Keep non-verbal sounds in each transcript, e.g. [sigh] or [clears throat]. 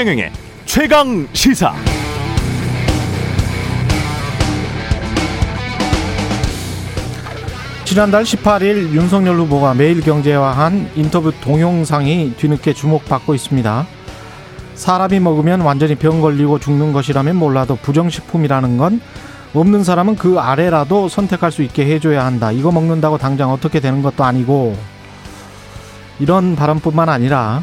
최경영의 최강 시사. 지난달 18일 윤석열 후보가 매일경제와 한 인터뷰 동영상이 뒤늦게 주목받고 있습니다. 사람이 먹으면 완전히 병 걸리고 죽는 것이라면 몰라도 부정식품이라는 건 없는 사람은 그 아래라도 선택할 수 있게 해줘야 한다. 이거 먹는다고 당장 어떻게 되는 것도 아니고 이런 발언뿐만 아니라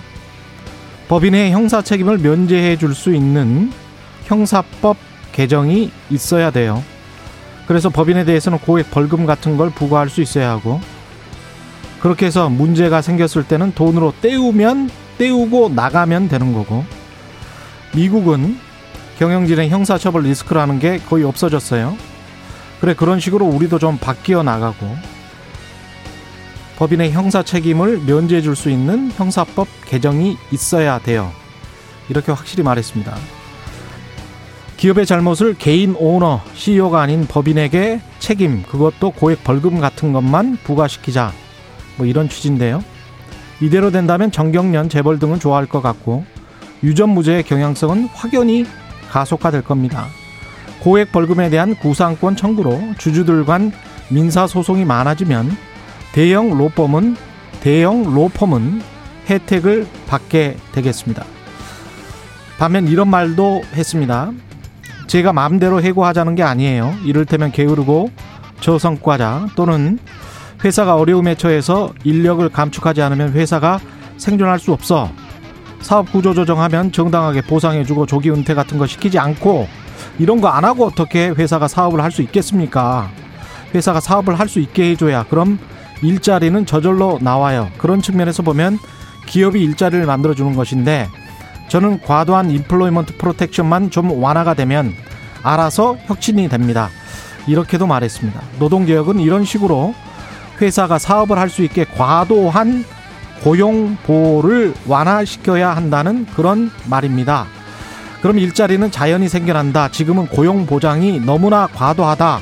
법인의 형사 책임을 면제해 줄 수 있는 형사법 개정이 있어야 돼요. 그래서 법인에 대해서는 고액 벌금 같은 걸 부과할 수 있어야 하고 그렇게 해서 문제가 생겼을 때는 돈으로 떼우면 떼우고 나가면 되는 거고 미국은 경영진의 형사처벌 리스크라는 게 거의 없어졌어요. 그래 그런 식으로 우리도 좀 바뀌어 나가고 법인의 형사 책임을 면제해 줄 수 있는 형사법 개정이 있어야 돼요. 이렇게 확실히 말했습니다. 기업의 잘못을 개인 오너, CEO가 아닌 법인에게 책임, 그것도 고액 벌금 같은 것만 부과시키자. 뭐 이런 취지인데요. 이대로 된다면 정경련, 재벌 등은 좋아할 것 같고 유전무죄의 경향성은 확연히 가속화될 겁니다. 고액 벌금에 대한 구상권 청구로 주주들 간 민사소송이 많아지면 대형 로펌은 대형 로펌은 혜택을 받게 되겠습니다. 반면 이런 말도 했습니다. 제가 마음대로 해고하자는 게 아니에요. 이를테면 게으르고 저성과자 또는 회사가 어려움에 처해서 인력을 감축하지 않으면 회사가 생존할 수 없어. 사업 구조 조정하면 정당하게 보상해주고 조기 은퇴 같은 거 시키지 않고 이런 거 안 하고 어떻게 회사가 사업을 할 수 있겠습니까? 회사가 사업을 할 수 있게 해줘야 그럼 일자리는 저절로 나와요. 그런 측면에서 보면 기업이 일자리를 만들어주는 것인데 저는 과도한 employment protection만 좀 완화가 되면 알아서 혁신이 됩니다. 이렇게도 말했습니다. 노동개혁은 이런 식으로 회사가 사업을 할 수 있게 과도한 고용 보호를 완화시켜야 한다는 그런 말입니다. 그럼 일자리는 자연히 생겨난다. 지금은 고용 보장이 너무나 과도하다.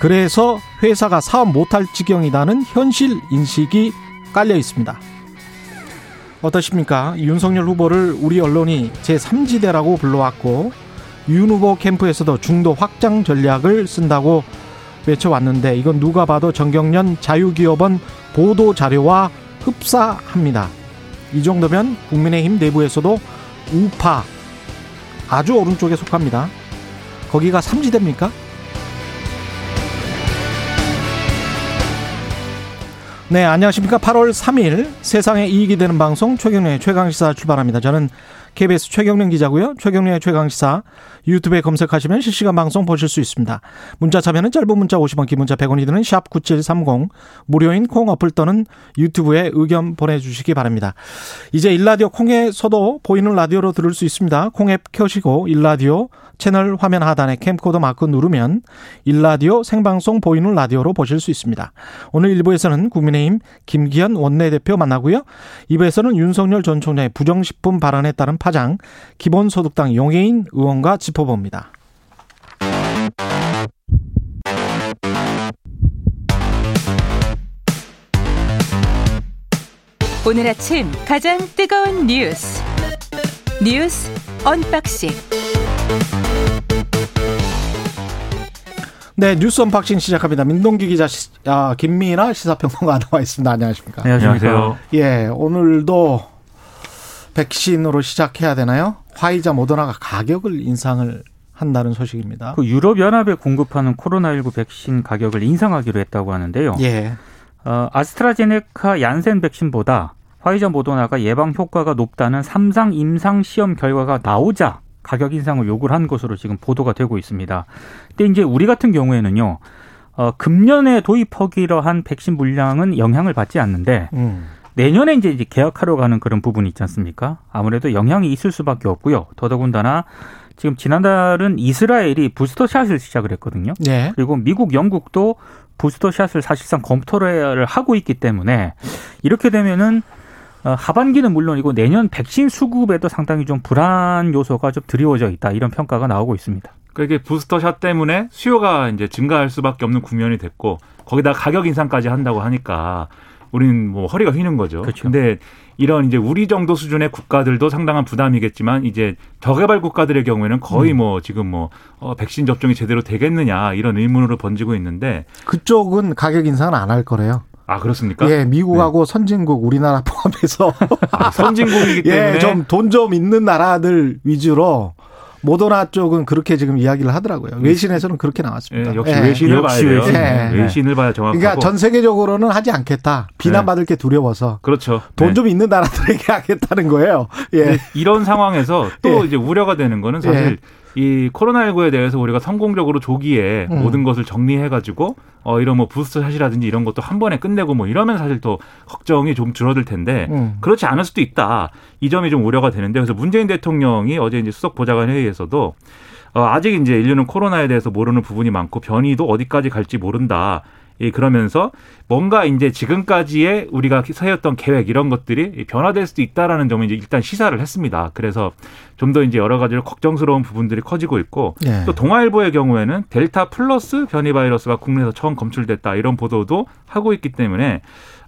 그래서 회사가 사업 못할 지경이다는 현실 인식이 깔려 있습니다. 어떠십니까? 윤석열 후보를 우리 언론이 제3지대라고 불러왔고 윤 후보 캠프에서도 중도 확장 전략을 쓴다고 외쳐왔는데 이건 누가 봐도 정경련 자유기업원 보도 자료와 흡사합니다. 이 정도면 국민의힘 내부에서도 우파 아주 오른쪽에 속합니다. 거기가 삼지대입니까? 네, 안녕하십니까. 8월 3일 세상에 이익이 되는 방송 최경련의 최강시사 출발합니다. 저는 KBS 최경련 기자고요. 최경련의 최강시사 유튜브에 검색하시면 실시간 방송 보실 수 있습니다. 문자 참여는 짧은 문자 50원, 긴 문자 100원이 드는 샵 9730 무료인 콩 어플 또는 유튜브에 의견 보내주시기 바랍니다. 이제 일라디오 콩에서도 보이는 라디오로 들을 수 있습니다. 콩 앱 켜시고 일라디오 채널 화면 하단에 캠코더 마크 누르면 일라디오 생방송 보이는 라디오로 보실 수 있습니다. 오늘 1부에서는 국민의힘 김기현 원내대표 만나고요. 2부에서는 윤석열 전 총장의 부정식품 발언에 따른 파 장, 기본소득당 용해인 의원과 짚어봅니다. 오늘 아침 가장 뜨거운 뉴스 뉴스 언박싱 네, 뉴스 언박싱 시작합니다. 민동기 기자, 시, 아, 김미나 시사평론가 [laughs] 나와 있습니다. 안녕하십니까? 안녕하세요. 예, 오늘도 백신으로 시작해야 되나요? 화이자 모더나가 가격을 인상을 한다는 소식입니다. 그 유럽 연합에 공급하는 코로나19 백신 가격을 인상하기로 했다고 하는데요. 예. 어, 아스트라제네카 얀센 백신보다 화이자 모더나가 예방 효과가 높다는 삼상 임상 시험 결과가 나오자 가격 인상을 요구를 한 것으로 지금 보도가 되고 있습니다. 근데 이제 우리 같은 경우에는요. 어, 금년에 도입하기로 한 백신 물량은 영향을 받지 않는데 음. 내년에 이제 계약하러 가는 그런 부분이 있지 않습니까? 아무래도 영향이 있을 수밖에 없고요. 더더군다나 지금 지난달은 이스라엘이 부스터샷을 시작을 했거든요. 네. 그리고 미국, 영국도 부스터샷을 사실상 검토를 하고 있기 때문에 이렇게 되면은 어, 하반기는 물론이고 내년 백신 수급에도 상당히 좀 불안 요소가 좀 드리워져 있다 이런 평가가 나오고 있습니다. 그러니까 이게 부스터샷 때문에 수요가 이제 증가할 수밖에 없는 국면이 됐고 거기다 가격 인상까지 한다고 하니까 우리는 뭐 허리가 휘는 거죠. 그렇죠. 근데 이런 이제 우리 정도 수준의 국가들도 상당한 부담이겠지만 이제 저개발 국가들의 경우에는 거의 음. 뭐 지금 뭐 어, 백신 접종이 제대로 되겠느냐 이런 의문으로 번지고 있는데 그쪽은 가격 인상은 안 할 거래요. 아 그렇습니까? 예, 미국하고 선진국 우리나라 [laughs] 포함해서 아, 선진국이기 때문에 예, 좀돈좀 있는 나라들 위주로 모더나 쪽은 그렇게 지금 이야기를 하더라고요. 외신에서는 그렇게 나왔습니다. 예, 역시 예. 외신을 봐야 역시 돼요. 외신. 네, 예. 외신을 봐야 정확하고. 그러니까 전 세계적으로는 하지 않겠다. 비난받을 게 두려워서 그렇죠. 돈 네. 좀 있는 나라들에게 [laughs] 하겠다는 거예요. 예. 이런 상황에서 또 예. 이제 우려가 되는 거는 사실 이 코로나19에 대해서 우리가 성공적으로 조기에 음. 모든 것을 정리해가지고 어 이런 뭐 부스터 샷이라든지 이런 것도 한 번에 끝내고 뭐 이러면 사실 또 걱정이 좀 줄어들 텐데 음. 그렇지 않을 수도 있다. 이 점이 좀 우려가 되는데 그래서 문재인 대통령이 어제 이제 수석 보좌관 회의에서도 어, 아직 이제 인류는 코로나에 대해서 모르는 부분이 많고 변이도 어디까지 갈지 모른다. 예, 그러면서 뭔가 이제 지금까지의 우리가 세웠던 계획 이런 것들이 변화될 수도 있다라는 점을 이제 일단 시사를 했습니다. 그래서 좀 더 이제 여러 가지로 걱정스러운 부분들이 커지고 있고 예. 또 동아일보의 경우에는 델타 플러스 변이 바이러스가 국내에서 처음 검출됐다 이런 보도도 하고 있기 때문에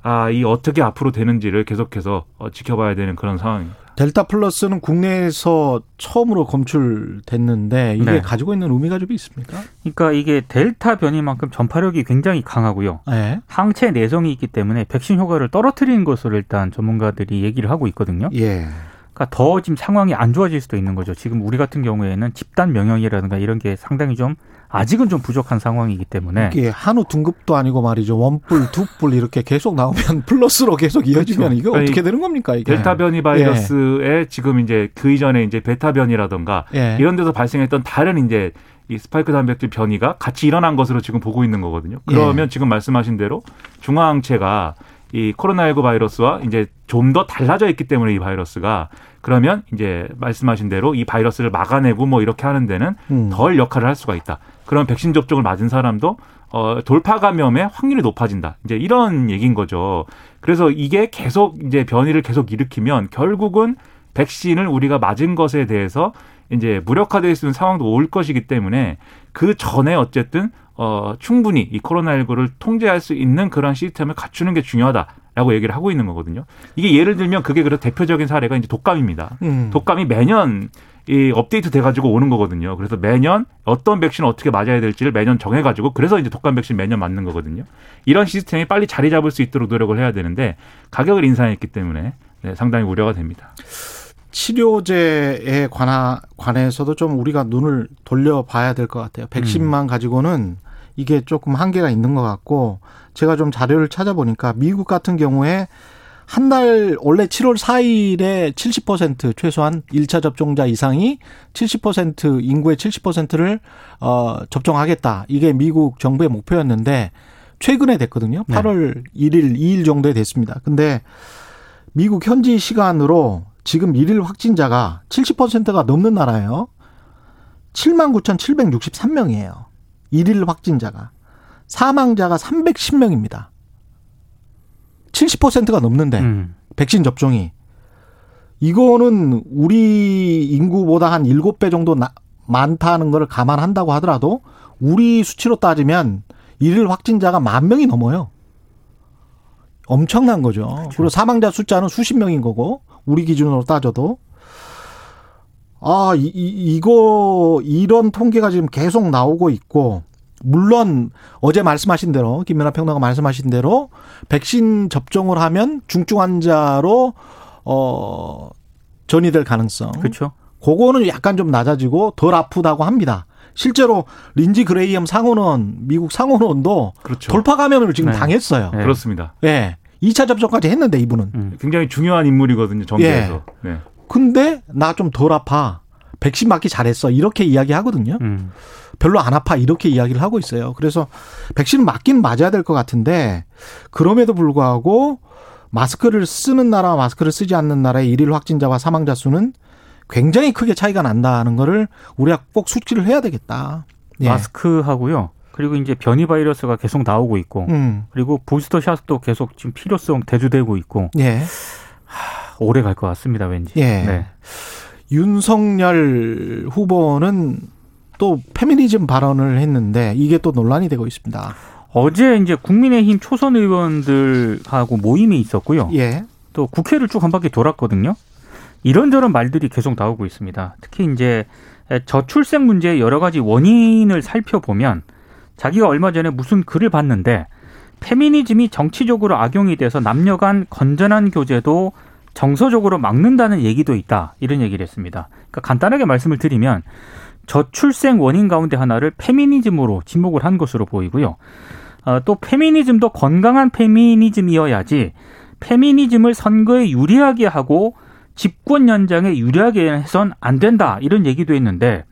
아, 이 어떻게 앞으로 되는지를 계속해서 어, 지켜봐야 되는 그런 상황입니다. 델타 플러스는 국내에서 처음으로 검출됐는데 이게 네. 가지고 있는 의미가 좀 있습니까? 그러니까 이게 델타 변이만큼 전파력이 굉장히 강하고요. 예. 항체 내성이 있기 때문에 백신 효과를 떨어뜨리는 것으로 일단 전문가들이 얘기를 하고 있거든요. 예. 그러니까 더 지금 상황이 안 좋아질 수도 있는 거죠. 지금 우리 같은 경우에는 집단 면역이라든가 이런 게 상당히 좀 아직은 좀 부족한 상황이기 때문에 이게 한우 등급도 아니고 말이죠. 원뿔, 두뿔 이렇게 계속 나오면 [laughs] 플러스로 계속 이어지면 그렇죠. 이거 아니, 어떻게 되는 겁니까 이게? 델타 변이 바이러스에 지금 이제 그 이전에 이제 베타 변이라던가 예. 이런 데서 발생했던 다른 이제 이 스파이크 단백질 변이가 같이 일어난 것으로 지금 보고 있는 거거든요. 그러면 예. 지금 말씀하신 대로 중화항체가 이 코로나19 바이러스와 이제 좀 더 달라져 있기 때문에 이 바이러스가 그러면 이제 말씀하신 대로 이 바이러스를 막아내고 뭐 이렇게 하는 데는 음. 덜 역할을 할 수가 있다. 그럼 백신 접종을 맞은 사람도 어 돌파 감염의 확률이 높아진다. 이제 이런 얘기인 거죠. 그래서 이게 계속 이제 변이를 계속 일으키면 결국은 백신을 우리가 맞은 것에 대해서 이제 무력화될 수 있는 상황도 올 것이기 때문에 그 전에 어쨌든 어 충분히 이 코로나19를 통제할 수 있는 그런 시스템을 갖추는 게 중요하다라고 얘기를 하고 있는 거거든요. 이게 예를 들면 그게 그래 대표적인 사례가 이제 독감입니다. 음. 독감이 매년 이 업데이트 돼가지고 오는 거거든요. 그래서 매년 어떤 백신 어떻게 맞아야 될지를 매년 정해가지고 그래서 이제 독감 백신 매년 맞는 거거든요. 이런 시스템이 빨리 자리 잡을 수 있도록 노력을 해야 되는데 가격을 인상했기 때문에 네, 상당히 우려가 됩니다. 치료제에 관하, 관해서도 좀 우리가 눈을 돌려봐야 될 것 같아요. 백신만 가지고는 이게 조금 한계가 있는 것 같고 제가 좀 자료를 찾아보니까 미국 같은 경우에 한 달 원래 7월 4일에 70% 최소한 1차 접종자 이상이 70% 인구의 70%를 어 접종하겠다. 이게 미국 정부의 목표였는데 최근에 됐거든요. 네. 8월 1일, 2일 정도에 됐습니다. 근데 미국 현지 시간으로 지금 일일 확진자가 70%가 넘는 나라예요. 79,763명이에요. 일일 확진자가. 사망자가 310명입니다. 70%가 넘는데 음. 백신 접종이 이거는 우리 인구보다 한 7배 정도 나- 많다는 걸 감안한다고 하더라도 우리 수치로 따지면 일일 확진자가 만 명이 넘어요. 엄청난 거죠. 그리고 사망자 숫자는 수십 명인 거고 우리 기준으로 따져도 아, 이, 이, 이거 이런 통계가 지금 계속 나오고 있고 물론 어제 말씀하신 대로 김연아 평론가 말씀하신 대로 백신 접종을 하면 중증 환자로 어 전이될 가능성. 그렇죠. 그거는 약간 좀 낮아지고 덜 아프다고 합니다. 실제로 린지 그레이엄 상원원 미국 상원원도 그렇죠. 돌파 감염을 지금 네. 당했어요. 네. 그렇습니다. 예. 2차 접종까지 했는데 이분은. 음. 굉장히 중요한 인물이거든요. 정계에서. 예. 네. 근데 나 좀 덜 아파. 백신 맞기 잘했어. 이렇게 이야기하거든요. 음. 별로 안 아파. 이렇게 이야기를 하고 있어요. 그래서 백신은 맞긴 맞아야 될 것 같은데 그럼에도 불구하고 마스크를 쓰는 나라와 마스크를 쓰지 않는 나라의 일일 확진자와 사망자 수는 굉장히 크게 차이가 난다는 거를 우리가 꼭 숙지를 해야 되겠다. 예. 마스크하고요. 그리고 이제 변이 바이러스가 계속 나오고 있고 음. 그리고 부스터 샷도 계속 지금 필요성 대두되고 있고 예. 오래 갈 것 같습니다. 왠지. 예. 네. 윤석열 후보는 또 페미니즘 발언을 했는데 이게 또 논란이 되고 있습니다. 어제 이제 국민의힘 초선 의원들하고 모임이 있었고요. 예. 또 국회를 쭉 한 바퀴 돌았거든요. 이런저런 말들이 계속 나오고 있습니다. 특히 이제 저출생 문제의 여러 가지 원인을 살펴보면 자기가 얼마 전에 무슨 글을 봤는데 페미니즘이 정치적으로 악용이 돼서 남녀 간 건전한 교제도 정서적으로 막는다는 얘기도 있다. 이런 얘기를 했습니다. 그러니까 간단하게 말씀을 드리면 저출생 원인 가운데 하나를 페미니즘으로 지목을 한 것으로 보이고요. 어, 또 페미니즘도 건강한 페미니즘이어야지 페미니즘을 선거에 유리하게 하고 집권 연장에 유리하게 해선 안 된다 이런 얘기도 했는데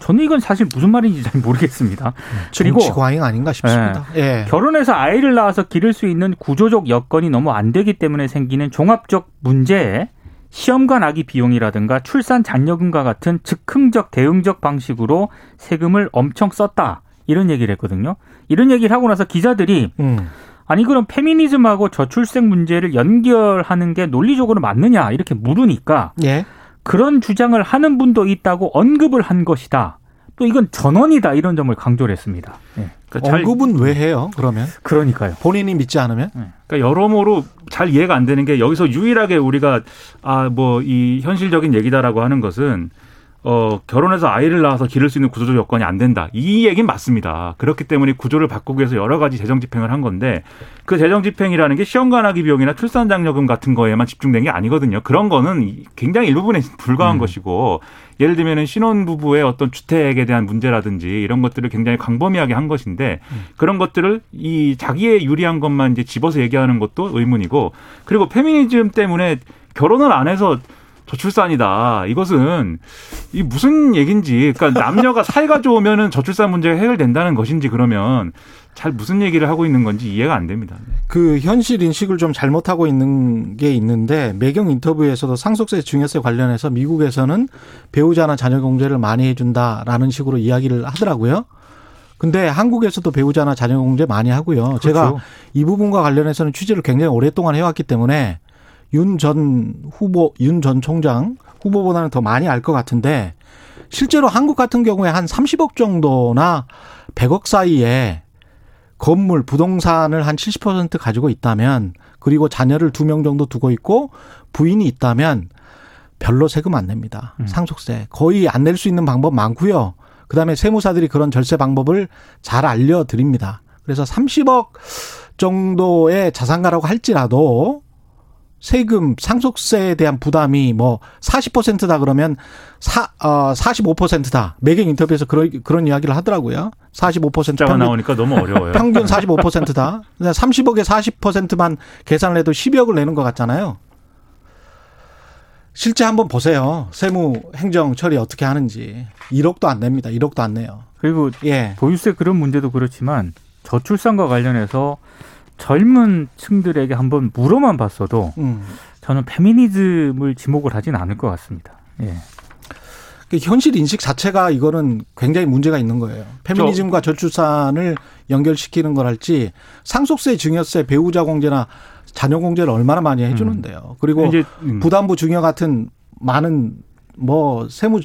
저는 이건 사실 무슨 말인지 잘 모르겠습니다. 그리고 정치 과잉 아닌가 싶습니다. 예. 결혼해서 아이를 낳아서 기를 수 있는 구조적 여건이 너무 안 되기 때문에 생기는 종합적 문제에 시험관 나기 비용이라든가 출산 잔여금과 같은 즉흥적 대응적 방식으로 세금을 엄청 썼다. 이런 얘기를 했거든요. 이런 얘기를 하고 나서 기자들이 음. 아니 그럼 페미니즘하고 저출생 문제를 연결하는 게 논리적으로 맞느냐 이렇게 물으니까 예. 그런 주장을 하는 분도 있다고 언급을 한 것이다. 또 이건 전원이다 이런 점을 강조를 했습니다. 예. 그러니까 잘 언급은 왜 해요? 그러면 그러니까요. 본인이 믿지 않으면 그러니까 여러모로 잘 이해가 안 되는 게 여기서 유일하게 우리가 아 뭐 이 현실적인 얘기다라고 하는 것은 어 결혼해서 아이를 낳아서 기를 수 있는 구조적 여건이 안 된다. 이 얘기는 맞습니다. 그렇기 때문에 구조를 바꾸기 위해서 여러 가지 재정 집행을 한 건데 그 재정 집행이라는 게 시험관하기 비용이나 출산 장려금 같은 거에만 집중된 게 아니거든요. 그런 거는 굉장히 일부분에 불과한 것이고 예를 들면은 신혼 부부의 어떤 주택에 대한 문제라든지 이런 것들을 굉장히 광범위하게 한 것인데 그런 것들을 이 자기의 유리한 것만 이제 집어서 얘기하는 것도 의문이고 그리고 페미니즘 때문에 결혼을 안 해서 저출산이다. 이것은 이 무슨 얘긴지 그러니까 남녀가 사이가 좋으면은 저출산 문제가 해결된다는 것인지 그러면 잘 무슨 얘기를 하고 있는 건지 이해가 안 됩니다. 그 현실 인식을 좀 잘못하고 있는 게 있는데 매경 인터뷰에서도 상속세 증여세 관련해서 미국에서는 배우자나 자녀 공제를 많이 해준다라는 식으로 이야기를 하더라고요. 근데 한국에서도 배우자나 자녀 공제 많이 하고요. 제가 이 부분과 관련해서는 취재를 굉장히 오랫동안 해왔기 때문에 윤 전 후보, 윤 전 총장 후보보다는 더 많이 알 것 같은데 실제로 한국 같은 경우에 한 30억 정도나 100억 사이에 건물, 부동산을 한 70% 가지고 있다면 그리고 자녀를 두 명 정도 두고 있고 부인이 있다면 별로 세금 안 냅니다. 상속세. 거의 안 낼 수 있는 방법 많고요. 그다음에 세무사들이 그런 절세 방법을 잘 알려 드립니다. 그래서 30억 정도의 자산가라고 할지라도 세금 상속세에 대한 부담이 뭐 40%다 그러면 사, 어, 45%다. 매경 인터뷰에서 그런 그런 이야기를 하더라고요. 45% 숫자가 평균, 나오니까 너무 어려워요. 평균 45%다. 30억에 40%만 계산을 해도 10억을 내는 것 같잖아요. 실제 한번 보세요. 세무 행정 처리 어떻게 하는지. 1억도 안 냅니다. 1억도 안 내요. 그리고 예. 보유세 그런 문제도 그렇지만 저출산과 관련해서 젊은 층들에게 한번 물어만 봤어도 음. 저는 페미니즘을 지목을 하진 않을 것 같습니다. 예. 그 현실 인식 자체가 이거는 굉장히 문제가 있는 거예요. 페미니즘과 저출산을 연결시키는 걸 할지 상속세, 증여세, 배우자 공제나 자녀 공제를 얼마나 많이 해주는데요. 그리고 이제 음. 부담부 증여 같은 많은 뭐 세무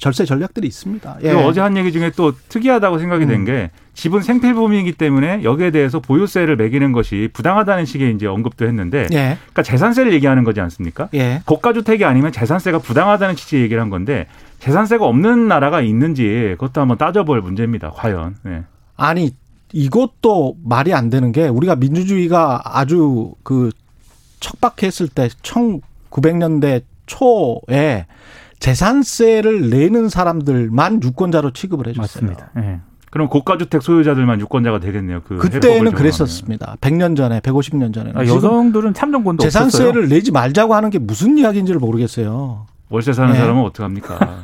절세 전략들이 있습니다. 예. 그리고 어제 한 얘기 중에 또 특이하다고 생각이 된게 집은 생필품이기 때문에 여기에 대해서 보유세를 매기는 것이 부당하다는 식의 이제 언급도 했는데 예. 그러니까 재산세를 얘기하는 거지 않습니까? 예. 고가 주택이 아니면 재산세가 부당하다는 취지의 얘기를 한 건데 재산세가 없는 나라가 있는지 그것도 한번 따져볼 문제입니다. 과연. 네. 아니 이것도 말이 안 되는 게 우리가 민주주의가 아주 그 척박했을 때 1900년대 초에 재산세를 내는 사람들만 유권자로 취급을 해줬어요. 맞습니다. 예. 그럼 고가주택 소유자들만 유권자가 되겠네요. 그 그때는. 그랬었습니다. 100년 전에, 150년 전에는. 아, 여성들은 참정권도 없었어요. 재산세를 내지 말자고 하는 게 무슨 이야기인지를 모르겠어요. 월세 사는 네. 사람은 어떡합니까?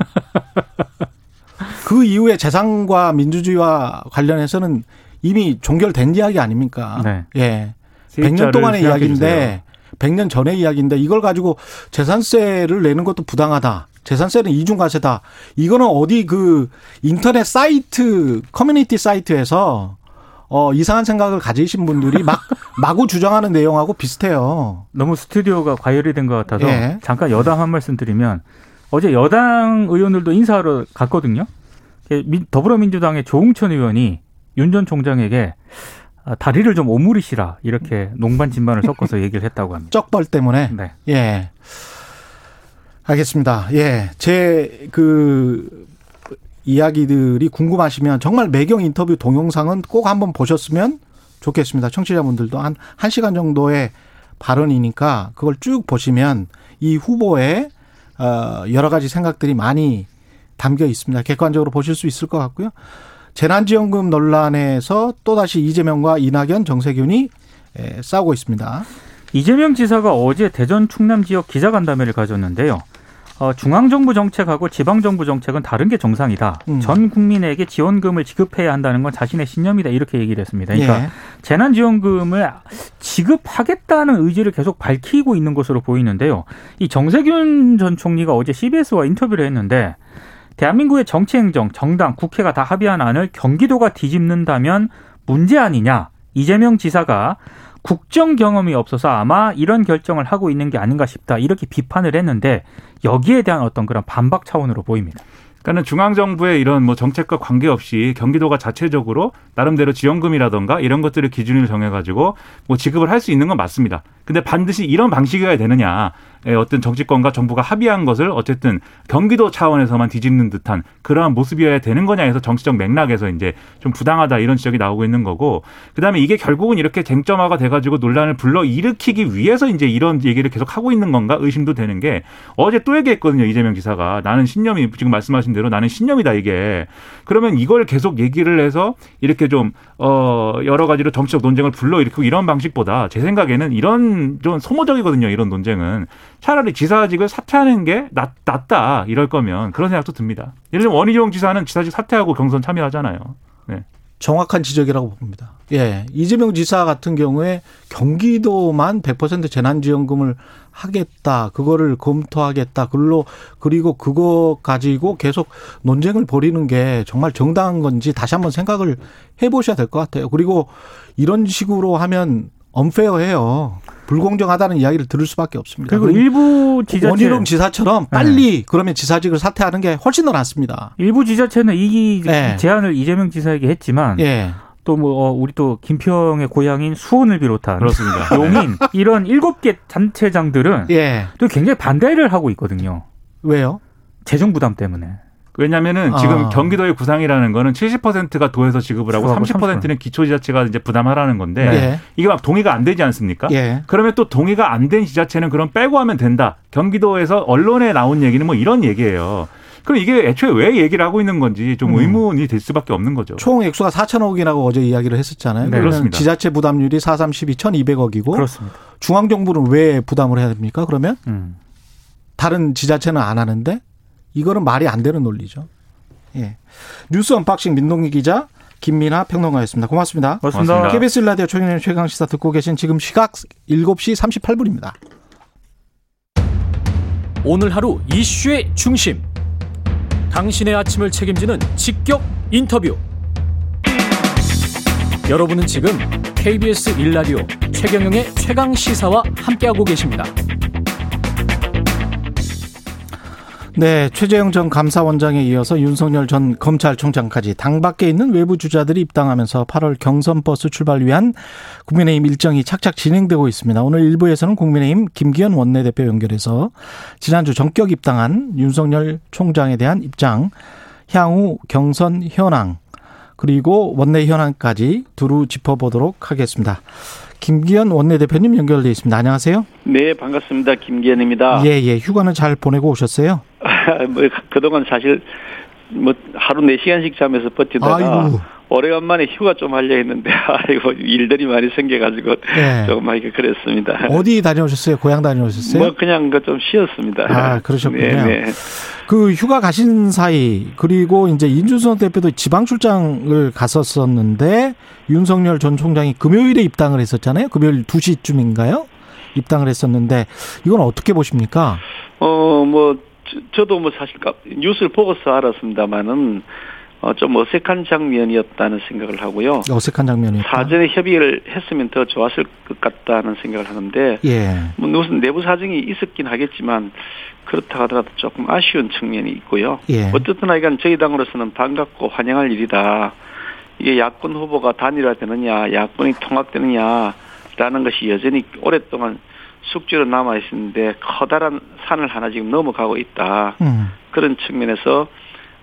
[laughs] 그 이후에 재산과 민주주의와 관련해서는 이미 종결된 이야기 아닙니까? 네. 예. 100년 세입자를 동안의 이야기인데 100년 전의 이야기인데 이걸 가지고 재산세를 내는 것도 부당하다. 재산세는 이중과세다. 이거는 어디 그 인터넷 사이트 커뮤니티 사이트에서 어 이상한 생각을 가지신 분들이 막 [laughs] 마구 주장하는 내용하고 비슷해요. 너무 스튜디오가 과열이 된 것 같아서 예. 잠깐 여당 한 말씀 드리면 어제 여당 의원들도 인사하러 갔거든요. 민- 더불어민주당의 조홍천 의원이 윤 전 총장에게 아, 다리를 좀 오므리시라 이렇게 [laughs] 농반 진반을 섞어서 얘기를 했다고 합니다. 쩍벌 때문에. 네. 예. 알겠습니다. 예. 제 그 이야기들이 궁금하시면 정말 매경 인터뷰 동영상은 꼭 한번 보셨으면 좋겠습니다. 청취자분들도 한 1시간 정도의 발언이니까 그걸 쭉 보시면 이 후보의 어 여러 가지 생각들이 많이 담겨 있습니다. 객관적으로 보실 수 있을 것 같고요. 재난지원금 논란에서 또다시 이재명과 이낙연, 정세균이 예, 싸우고 있습니다. 이재명 지사가 어제 대전 충남 지역 기자간담회를 가졌는데요. 어, 중앙정부 정책하고 지방정부 정책은 다른 게 정상이다. 음. 전 국민에게 지원금을 지급해야 한다는 건 자신의 신념이다. 이렇게 얘기를 했습니다. 그러니까 예. 재난지원금을 지급하겠다는 의지를 계속 밝히고 있는 것으로 보이는데요. 이 정세균 전 총리가 어제 CBS와 인터뷰를 했는데 대한민국의 정치행정, 정당, 국회가 다 합의한 안을 경기도가 뒤집는다면 문제 아니냐. 이재명 지사가 국정 경험이 없어서 아마 이런 결정을 하고 있는 게 아닌가 싶다. 이렇게 비판을 했는데 여기에 대한 어떤 그런 반박 차원으로 보입니다. 그러니까는 중앙 정부의 이런 뭐 정책과 관계없이 경기도가 자체적으로 나름대로 지원금이라던가 이런 것들을 기준을 정해 가지고 뭐 지급을 할 수 있는 건 맞습니다. 근데 반드시 이런 방식이어야 되느냐. 예, 어떤 정치권과 정부가 합의한 것을 어쨌든 경기도 차원에서만 뒤집는 듯한 그러한 모습이어야 되는 거냐 해서 정치적 맥락에서 이제 좀 부당하다 이런 지적이 나오고 있는 거고 그다음에 이게 결국은 이렇게 쟁점화가 돼 가지고 논란을 불러 일으키기 위해서 이제 이런 얘기를 계속 하고 있는 건가 의심도 되는 게 어제 또 얘기했거든요 이재명 지사가 나는 신념이 지금 말씀하신 대로 나는 신념이다 이게 그러면 이걸 계속 얘기를 해서 이렇게 좀 어 여러 가지로 정치적 논쟁을 불러 일으키고 이런 방식보다 제 생각에는 이런 좀 소모적이거든요 이런 논쟁은 차라리 지사직을 사퇴하는 게 낫, 낫다 이럴 거면 그런 생각도 듭니다. 예를 들면 원희룡 지사는 지사직 사퇴하고 경선 참여하잖아요. 네. 정확한 지적이라고 봅니다. 예. 이재명 지사 같은 경우에 경기도만 100% 재난지원금을 하겠다. 그거를 검토하겠다. 그걸로, 그리고 그거 가지고 계속 논쟁을 벌이는 게 정말 정당한 건지 다시 한번 생각을 해 보셔야 될 것 같아요. 그리고 이런 식으로 하면 언페어해요. 불공정하다는 이야기를 들을 수밖에 없습니다. 그리고 일부 지자체 원희룡 지사처럼 빨리 그러면 지사직을 사퇴하는 게 훨씬 더 낫습니다. 일부 지자체는 이 네. 제안을 이재명 지사에게 했지만 예. 또뭐 우리 또 김평의 고향인 수원을 비롯한 그렇습니다. [laughs] 용인 이런 일곱 개 단체장들은 예. 또 굉장히 반대를 하고 있거든요. 왜요? 재정 부담 때문에. 왜냐면은 지금 아. 경기도의 구상이라는 거는 70%가 도에서 지급을 하고 그거하고 30%는 기초지자체가 이제 부담하라는 건데 예. 이게 막 동의가 안 되지 않습니까? 예. 그러면 또 동의가 안 된 지자체는 그럼 빼고 하면 된다. 경기도에서 언론에 나온 얘기는 뭐 이런 얘기예요. 그럼 이게 애초에 왜 얘기를 하고 있는 건지 좀 음. 의문이 될 수밖에 없는 거죠. 총 액수가 4천억이라고 어제 이야기를 했었잖아요. 네, 그렇습니다. 지자체 부담률이 4, 3, 12, 1,200억이고 그렇습니다. 중앙 정부는 왜 부담을 해야 됩니까? 그러면 음. 다른 지자체는 안 하는데 이거는 말이 안 되는 논리죠. 예. 뉴스 언박싱 민동기 기자 김민아 평론가였습니다. 고맙습니다. 고맙습니다. 고맙습니다. KBS 라디오 최경영 최강 시사 듣고 계신 지금 시각 7시 38분입니다. 오늘 하루 이슈의 중심. 당신의 아침을 책임지는 직격 인터뷰. 여러분은 지금 KBS 일라디오 최경영의 최강 시사와 함께하고 계십니다. 네, 최재형 전 감사원장에 이어서 윤석열 전 검찰총장까지 당 밖에 있는 외부 주자들이 입당하면서 8월 경선 버스 출발 위한 국민의힘 일정이 착착 진행되고 있습니다. 오늘 일부에서는 국민의힘 김기현 원내대표 연결해서 지난주 전격 입당한 윤석열 총장에 대한 입장, 향후 경선 현황, 그리고 원내 현황까지 두루 짚어보도록 하겠습니다. 김기현 원내대표님 연결돼 있습니다. 안녕하세요. 네, 반갑습니다. 김기현입니다. 예, 예. 휴가는 잘 보내고 오셨어요? [laughs] 뭐, 그동안 사실 뭐 하루 4시간씩 자면서 버티다가 아이고. 오래간만에 휴가 좀 하려 했는데 [laughs] 아이고 일들이 많이 생겨가지고 예. 조금 하기가 그랬습니다. 어디 다녀오셨어요? 고향 다녀오셨어요? 뭐 그냥 그좀 쉬었습니다. 아, 그러셨군요. 네, 네. 그 휴가 가신 사이 그리고 이제 인준선 대표도 지방 출장을 갔었었는데 윤석열 전 총장이 금요일에 입당을 했었잖아요. 금요일 2시쯤인가요? 입당을 했었는데 이건 어떻게 보십니까? 어, 뭐 저, 도 뭐 사실 까- 뉴스를 보고서 알았습니다만은 어, 좀 어색한 장면이었다는 생각을 하고요. 어색한 장면이었다. 사전에 협의를 했으면 더 좋았을 것 같다는 생각을 하는데 예. 뭐 무슨 내부 사정이 있었긴 하겠지만 그렇다 하더라도 조금 아쉬운 측면이 있고요. 예. 어떻든 하여간 저희 당으로서는 반갑고 환영할 일이다. 이게 야권 후보가 단일화되느냐, 야권이 통합되느냐라는 것이 여전히 오랫동안 숙제로 남아 있었는데 커다란 산을 하나 지금 넘어가고 있다. 음. 그런 측면에서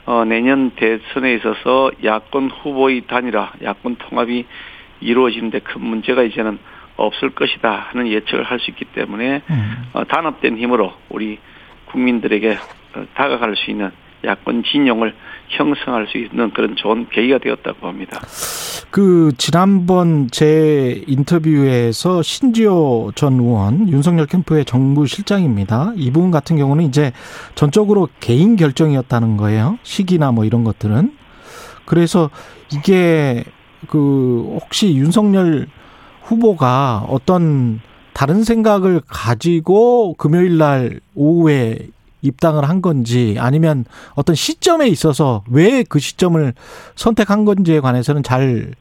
어, 내년 대선에 있어서 야권 후보의 단일화, 야권 통합이 이루어지는데 큰 문제가 이제는 없을 것이다 하는 예측을 할 수 있기 때문에 음. 어, 단합된 힘으로 우리 국민들에게 어, 다가갈 수 있는 야권 진영을 형성할 수 있는 그런 좋은 계기가 되었다고 봅니다. 그 지난번 제 인터뷰에서 신지호 전 의원 윤석열 캠프의 정부 실장입니다. 이분 같은 경우는 이제 전적으로 개인 결정이었다는 거예요. 시기나 뭐 이런 것들은. 그래서 이게 그 혹시 윤석열 후보가 어떤 다른 생각을 가지고 금요일 날 오후에 입당을 한 건지 아니면 어떤 시점에 있어서 왜 그 시점을 선택한 건지에 관해서는 잘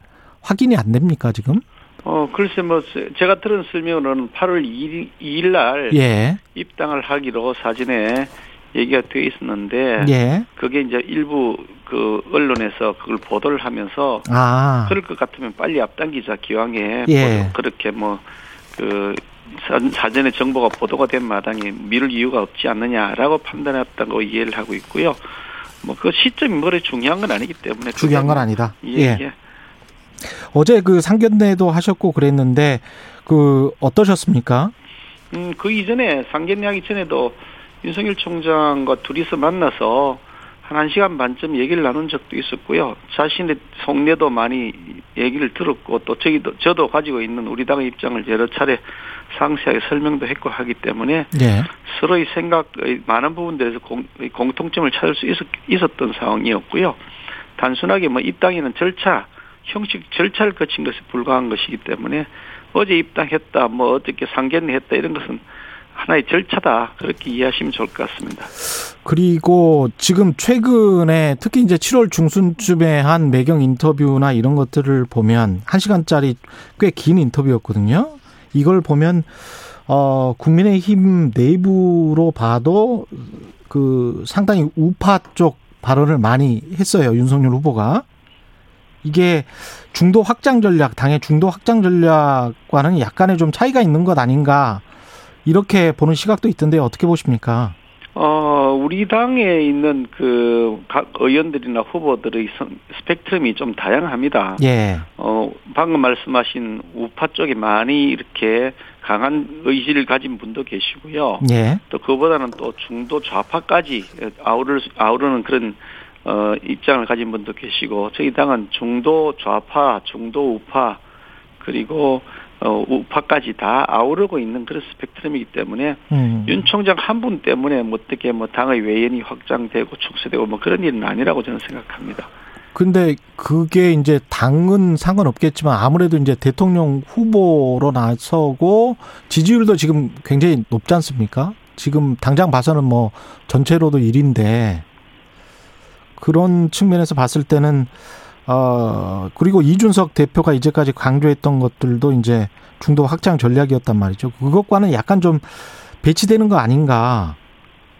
확인이 안 됩니까 지금? 어 글쎄 뭐 제가 들은 설명으로는 8월 2일, 2일 날 예, 입당을 하기로 사전에 얘기가 돼 있었는데 예, 그게 이제 일부 그 언론에서 그걸 보도를 하면서 아, 그럴 것 같으면 빨리 앞당기자 기왕에 예. 뭐 그렇게 뭐 그 사전에 정보가 보도가 된 마당에 미룰 이유가 없지 않느냐라고 판단했다고 이해를 하고 있고요. 뭐 그 시점이 뭐래 중요한 건 아니기 때문에 중요한 건 아니다. 예, 예. 예. 어제 그 상견례도 하셨고 그랬는데 그 어떠셨습니까? 음, 그 이전에 상견례 하기 전에도 윤석열 총장과 둘이서 만나서 한 1시간 반쯤 얘기를 나눈 적도 있었고요. 자신의 속내도 많이 얘기를 들었고 또 저기도 저도 가지고 있는 우리 당의 입장을 여러 차례 상세하게 설명도 했고 하기 때문에 예, 서로의 생각의 많은 부분들에서 공, 공통점을 찾을 수 있었, 있었던 상황이었고요. 단순하게 뭐 입당에는 절차, 형식 절차를 거친 것에 불과한 것이기 때문에 어제 입당했다, 뭐 어떻게 상견례했다 이런 것은 하나의 절차다 그렇게 이해하시면 좋을 것 같습니다. 그리고 지금 최근에 특히 이제 7월 중순쯤에 한 매경 인터뷰나 이런 것들을 보면 한 시간짜리 꽤 긴 인터뷰였거든요. 이걸 보면 어 국민의힘 내부로 봐도 그 상당히 우파 쪽 발언을 많이 했어요. 윤석열 후보가. 이게 중도 확장 전략, 당의 중도 확장 전략과는 약간의 좀 차이가 있는 것 아닌가 이렇게 보는 시각도 있던데 어떻게 보십니까? 어, 우리 당에 있는 그 각 의원들이나 후보들의 선- 스펙트럼이 좀 다양합니다. 예. 어, 방금 말씀하신 우파 쪽에 많이 이렇게 강한 의지를 가진 분도 계시고요. 예. 또 그보다는 또 중도 좌파까지 아우를 아우르는 그런 어 입장을 가진 분도 계시고 저희 당은 중도 좌파, 중도 우파 그리고 어 우파까지 다 아우르고 있는 그런 스펙트럼이기 때문에 음. 윤 총장 한 분 때문에 뭐 어떻게 뭐 당의 외연이 확장되고 축소되고 뭐 그런 일은 아니라고 저는 생각합니다. 근데 그게 이제 당은 상관없겠지만 아무래도 이제 대통령 후보로 나서고 지지율도 지금 굉장히 높지 않습니까? 지금 당장 봐서는 뭐 전체로도 1인데 그런 측면에서 봤을 때는 어 그리고 이준석 대표가 이제까지 강조했던 것들도 이제 중도 확장 전략이었단 말이죠. 그것과는 약간 좀 배치되는 거 아닌가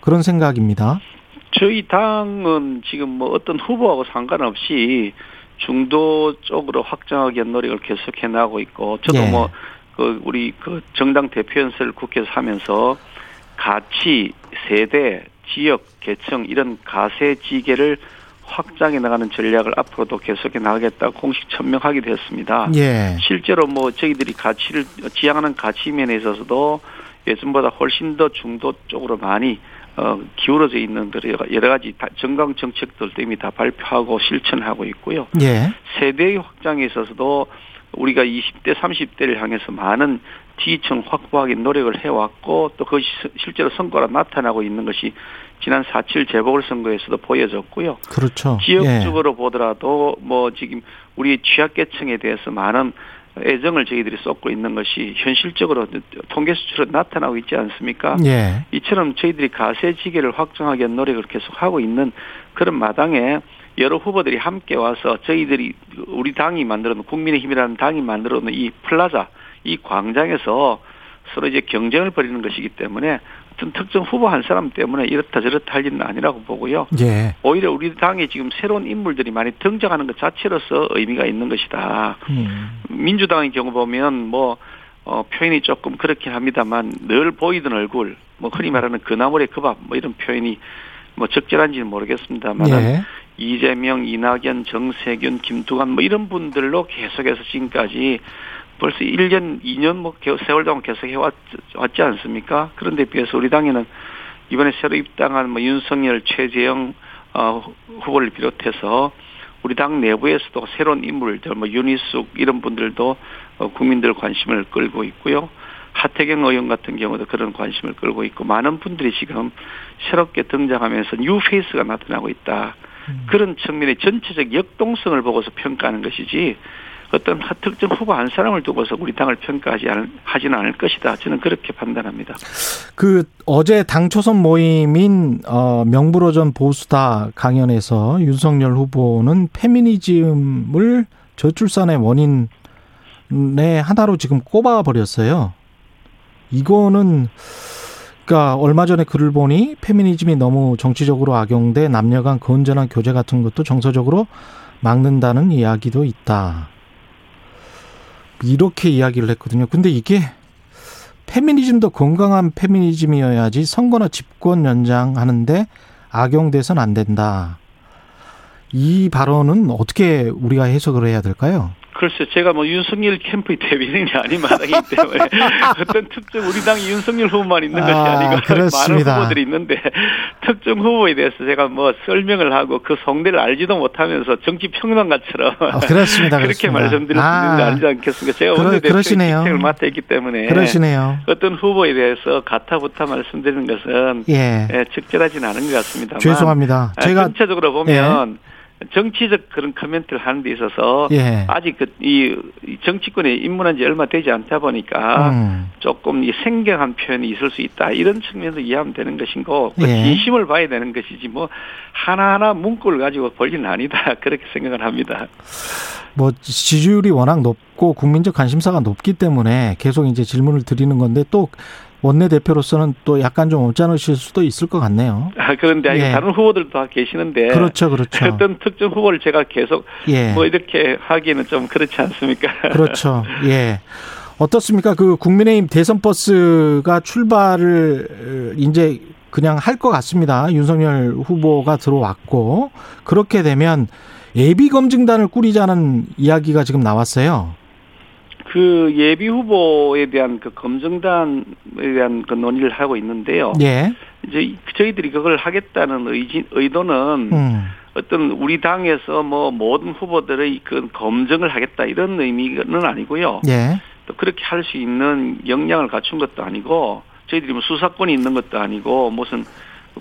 그런 생각입니다. 저희 당은 지금 뭐 어떤 후보하고 상관없이 중도 쪽으로 확장하기 위한 노력을 계속해 나가고 있고 저도 예. 뭐그 우리 그 정당 대표 연설을 국회에서 하면서 가치, 세대, 지역, 계층 이런 가세 지계를 확장해 나가는 전략을 앞으로도 계속해 나가겠다고 공식 천명하게 되었습니다. 예. 실제로 뭐 저희들이 가치를 지향하는 가치 면에 있어서도 예전보다 훨씬 더 중도 쪽으로 많이 어, 기울어져 있는 여러 가지 다- 정강 정책들 도 이미 다 발표하고 실천하고 있고요. 예. 세대의 확장에 있어서도 우리가 20대, 30대를 향해서 많은 지지층 확보하기 노력을 해왔고 또 그것이 시- 실제로 성과가 나타나고 있는 것이 지난 4.7 재보궐선거에서도 보여졌고요. 그렇죠. 예. 지역적으로 보더라도 뭐 지금 우리 취약계층에 대해서 많은 애정을 저희들이 쏟고 있는 것이 현실적으로 통계 수치로 나타나고 있지 않습니까? 예. 이처럼 저희들이 가세지계를 확정하기 위한 노력을 계속하고 있는 그런 마당에 여러 후보들이 함께 와서 저희들이 우리 당이 만들어 놓은 국민의힘이라는 당이 만들어 놓은 이 플라자, 이 광장에서 서로 이제 경쟁을 벌이는 것이기 때문에 어떤 특정 후보 한 사람 때문에 이렇다 저렇다 할 일은 아니라고 보고요. 예. 오히려 우리 당에 지금 새로운 인물들이 많이 등장하는 것 자체로서 의미가 있는 것이다. 음. 민주당의 경우 보면 뭐 어, 표현이 조금 그렇긴 합니다만 늘 보이던 얼굴, 뭐 흔히 말하는 그 나물에 그 밥 뭐 이런 표현이 뭐 적절한지는 모르겠습니다만 예. 이재명, 이낙연, 정세균, 김두관 뭐 이런 분들로 계속해서 지금까지 벌써 1년, 2년 뭐 개- 세월 동안 계속 해왔지 않습니까? 그런데 비해서 우리 당에는 이번에 새로 입당한 뭐 윤석열, 최재형 어, 후보를 비롯해서 우리 당 내부에서도 새로운 인물들, 뭐 윤희숙 이런 분들도 어, 국민들 관심을 끌고 있고요. 하태경 의원 같은 경우도 그런 관심을 끌고 있고 많은 분들이 지금 새롭게 등장하면서 뉴 페이스가 나타나고 있다. 그런 측면의 전체적 역동성을 보고서 평가하는 것이지 어떤 하- 특정 후보 한 사람을 두고서 우리 당을 평가하지 않, 하지는 않을 것이다. 저는 그렇게 판단합니다. 그 어제 당 초선 모임인 어 명불허전 보수다 강연에서 윤석열 후보는 페미니즘을 저출산의 원인의 하나로 지금 꼽아 버렸어요. 이거는 그러니까 얼마 전에 글을 보니 페미니즘이 너무 정치적으로 악용돼 남녀 간 건전한 교제 같은 것도 정서적으로 막는다는 이야기도 있다. 이렇게 이야기를 했거든요. 근데 이게 페미니즘도 건강한 페미니즘이어야지 선거나 집권 연장하는데 악용돼선 안 된다. 이 발언은 어떻게 우리가 해석을 해야 될까요? 글쎄, 제가 뭐 윤석열 캠프의 대변인이 아닌 마당이기 때문에 [laughs] 어떤 특정 우리 당이 윤석열 후보만 있는 것이 아, 아니고 그렇습니다. 많은 후보들이 있는데 특정 후보에 대해서 제가 뭐 설명을 하고 그 성대를 알지도 못하면서 정치 평론가처럼 어, 그렇습니다. [laughs] 그렇게. 말씀드릴 수 아, 있는 거 알지 않겠습니까? 제가 그러- 오늘 대표 그러시네요. 직책을 맡아 있기 때문에 그러시네요. 어떤 후보에 대해서 가타부타 말씀드리는 것은 예. 예, 적절하지는 않은 것 같습니다. 죄송합니다. 제가 전체적으로 보면 정치적 그런 커멘트를 하는 데 있어서 예. 아직 그 이 정치권에 입문한 지 얼마 되지 않다 보니까 음, 조금 이 생경한 표현이 있을 수 있다 이런 측면에서 이해하면 되는 것이고 그 예. 진심을 봐야 되는 것이지 뭐 하나하나 문구를 가지고 볼 일은 아니다 [laughs] 그렇게 생각을 합니다. 뭐 지지율이 워낙 높고 국민적 관심사가 높기 때문에 계속 이제 질문을 드리는 건데 또 원내 대표로서는 또 약간 좀 언짢으실 수도 있을 것 같네요. 아, 그런데 예. 다른 후보들도 다 계시는데 그렇죠, 그렇죠. [laughs] 어떤 특정 후보를 제가 계속 예. 뭐 이렇게 하기에는 좀 그렇지 않습니까? [laughs] 그렇죠. 예. 어떻습니까? 그 국민의힘 대선 버스가 출발을 이제 그냥 할 것 같습니다. 윤석열 후보가 들어왔고 그렇게 되면 예비 검증단을 꾸리자는 이야기가 지금 나왔어요. 그 예비 후보에 대한 그 검증단에 대한 그 논의를 하고 있는데요. 예. 이제 저희들이 그걸 하겠다는 의지, 의도는 음. 어떤 우리 당에서 뭐 모든 후보들의 그 검증을 하겠다 이런 의미는 아니고요. 예. 또 그렇게 할 수 있는 역량을 갖춘 것도 아니고 저희들이 뭐 수사권이 있는 것도 아니고 무슨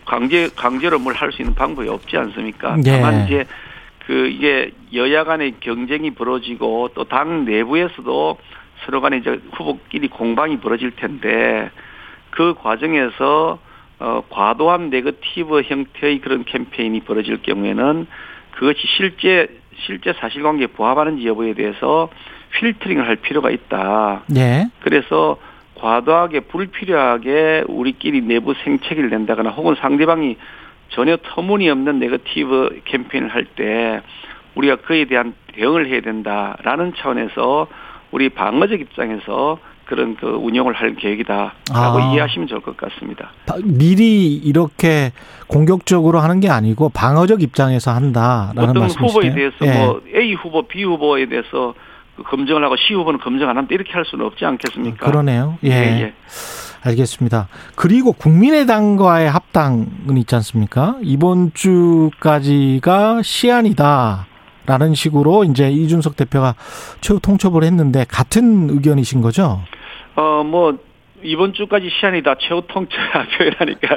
강제 강제로 뭘 할 수 있는 방법이 없지 않습니까? 예. 다만 이제 그 이게 여야 간의 경쟁이 벌어지고 또 당 내부에서도 서로 간에 이제 후보끼리 공방이 벌어질 텐데 그 과정에서 어 과도한 네거티브 형태의 그런 캠페인이 벌어질 경우에는 그것이 실제 실제 사실관계에 부합하는지 여부에 대해서 필터링을 할 필요가 있다. 예. 그래서 과도하게 불필요하게 우리끼리 내부 생채기를 낸다거나 혹은 상대방이 전혀 터무니없는 네거티브 캠페인을 할 때 우리가 그에 대한 대응을 해야 된다라는 차원에서 우리 방어적 입장에서 그런 그 운영을 할 계획이다라고 아. 이해하시면 좋을 것 같습니다. 바- 미리 이렇게 공격적으로 하는 게 아니고 방어적 입장에서 한다라는 어떤 말씀이시죠. 후보에 대해서 예. 뭐 A 후보, B 후보에 대해서 그 검증을 하고 C 후보는 검증 안 하면 이렇게 할 수는 없지 않겠습니까? 그러네요. 예. 예, 예. 알겠습니다. 그리고 국민의당과의 합당은 있지 않습니까? 이번 주까지가 시한이다 라는 식으로 이제 이준석 대표가 최후 통첩을 했는데 같은 의견이신 거죠? 어, 뭐, 이번 주까지 시한이다. 최후 통첩 [laughs] 표현하니까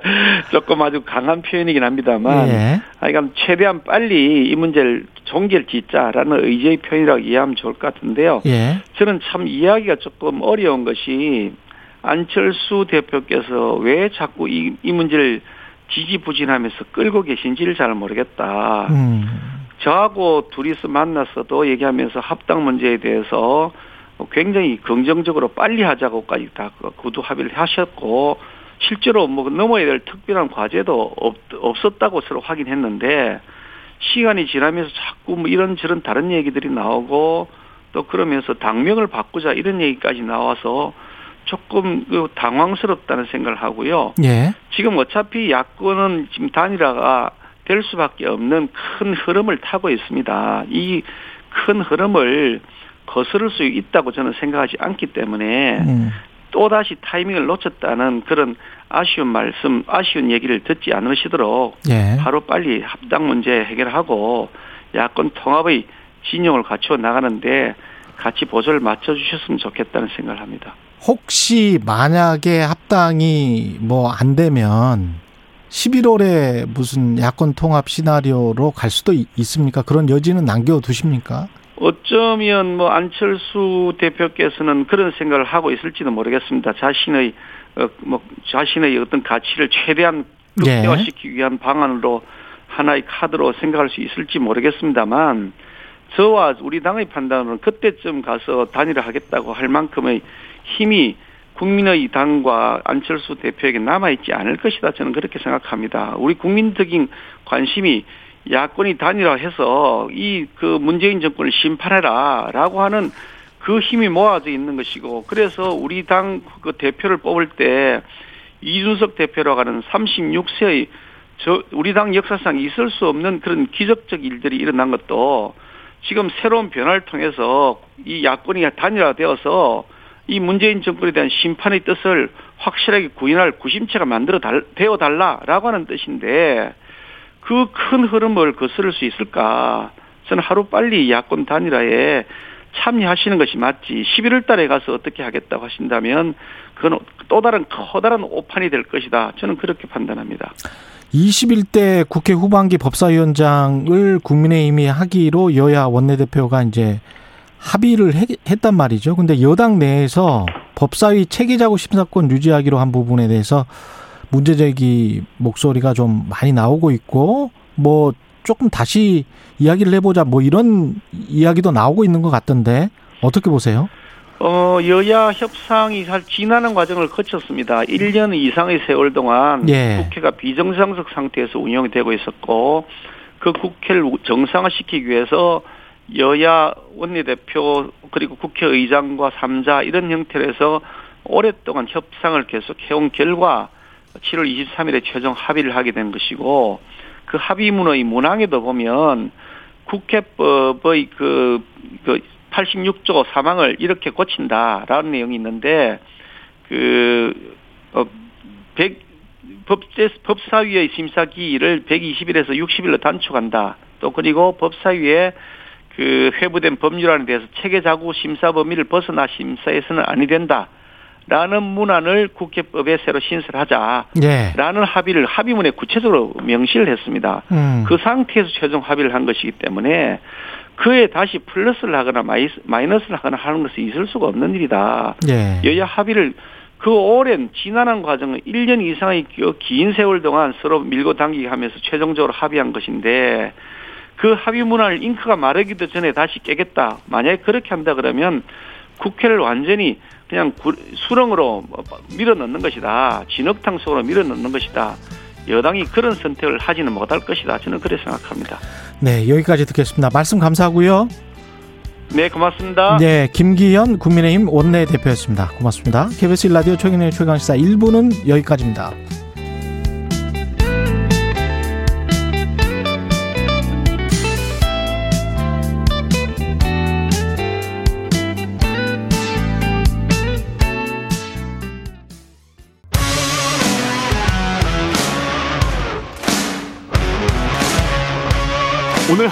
조금 아주 강한 표현이긴 합니다만. 예. 하여간 최대한 빨리 이 문제를 종결 짓자라는 의지의 표현이라고 이해하면 좋을 것 같은데요. 예. 저는 참 이해하기가 조금 어려운 것이 안철수 대표께서 왜 자꾸 이, 이 문제를 지지부진하면서 끌고 계신지를 잘 모르겠다. 음. 저하고 둘이서 만났어도 얘기하면서 합당 문제에 대해서 굉장히 긍정적으로 빨리 하자고까지 다 구두 합의를 하셨고 실제로 뭐 넘어야 될 특별한 과제도 없, 없었다고 서로 확인했는데 시간이 지나면서 자꾸 뭐 이런저런 다른 얘기들이 나오고 또 그러면서 당명을 바꾸자 이런 얘기까지 나와서 조금 그 당황스럽다는 생각을 하고요. 예. 지금 어차피 야권은 지금 단일화가 될 수밖에 없는 큰 흐름을 타고 있습니다. 이 큰 흐름을 거스를 수 있다고 저는 생각하지 않기 때문에 음. 또다시 타이밍을 놓쳤다는 그런 아쉬운 말씀, 아쉬운 얘기를 듣지 않으시도록 예. 하루 빨리 합당 문제 해결하고 야권 통합의 진영을 갖추어 나가는데 같이 보조를 맞춰주셨으면 좋겠다는 생각을 합니다. 혹시 만약에 합당이 뭐 안 되면 11월에 무슨 야권 통합 시나리오로 갈 수도 있- 있습니까? 그런 여지는 남겨두십니까? 어쩌면 뭐 안철수 대표께서는 그런 생각을 하고 있을지도 모르겠습니다. 자신의 어, 뭐 자신의 어떤 가치를 최대한 예. 극대화시키기 위한 방안으로 하나의 카드로 생각할 수 있을지 모르겠습니다만 저와 우리 당의 판단은 그때쯤 가서 단일화하겠다고 할 만큼의 힘이 국민의 당과 안철수 대표에게 남아있지 않을 것이다. 저는 그렇게 생각합니다. 우리 국민적인 관심이 야권이 단일화해서 이 그 문재인 정권을 심판해라 라고 하는 그 힘이 모아져 있는 것이고 그래서 우리 당 그 대표를 뽑을 때 이준석 대표라고 하는 36세의 저 우리 당 역사상 있을 수 없는 그런 기적적 일들이 일어난 것도 지금 새로운 변화를 통해서 이 야권이 단일화되어서 이 문재인 정권에 대한 심판의 뜻을 확실하게 구현할 구심체가 만들어 달, 되어 달라라고 하는 뜻인데 그 큰 흐름을 거스를 수 있을까? 저는 하루 빨리 야권 단일화에 참여하시는 것이 맞지. 11월 달에 가서 어떻게 하겠다고 하신다면 그건 또 다른 커다란 오판이 될 것이다. 저는 그렇게 판단합니다. 21대 국회 후반기 법사위원장을 국민의힘이 하기로 여야 원내대표가 이제 합의를 했, 단 말이죠. 근데 여당 내에서 법사위 체계자구 심사권 유지하기로 한 부분에 대해서 문제 제기 목소리가 좀 많이 나오고 있고 뭐 조금 다시 이야기를 해보자 뭐 이런 이야기도 나오고 있는 것 같던데 어떻게 보세요? 어, 여야 협상이 잘 지나는 과정을 거쳤습니다. 1년 이상의 세월 동안 예. 국회가 비정상적 상태에서 운영이 되고 있었고 그 국회를 정상화시키기 위해서 여야 원내대표 그리고 국회의장과 3자 이런 형태로 해서 오랫동안 협상을 계속 해온 결과 7월 23일에 최종 합의를 하게 된 것이고 그 합의문의 문항에도 보면 국회법의 그, 그 86조 사망을 이렇게 고친다라는 내용이 있는데 그 어, 100, 법제, 법사위의 심사 기일을 120일에서 60일로 단축한다. 또 그리고 법사위에 그 회부된 법률안에 대해서 체계자구 심사 범위를 벗어나 심사해서는 아니 된다. 라는 문안을 국회법에 새로 신설하자. 예. 라는 합의를 합의문에 구체적으로 명시를 했습니다. 음. 그 상태에서 최종 합의를 한 것이기 때문에 그에 다시 플러스를 하거나 마이너스를 하거나 하는 것이 있을 수가 없는 일이다. 예. 여야 합의를 그 오랜 지난한 과정을 1년 이상의 그긴 세월 동안 서로 밀고 당기기 하면서 최종적으로 합의한 것인데 그 합의 문화를 잉크가 마르기도 전에 다시 깨겠다. 만약에 그렇게 한다 그러면 국회를 완전히 그냥 수렁으로 밀어 넣는 것이다. 진흙탕 속으로 밀어 넣는 것이다. 여당이 그런 선택을 하지는 못할 것이다. 저는 그렇게 생각합니다. 네, 여기까지 듣겠습니다. 말씀 감사하고요. 네, 고맙습니다. 네, 김기현 국민의힘 원내대표였습니다. 고맙습니다. KBS 1라디오 최근의 최강시사 1부는 여기까지입니다.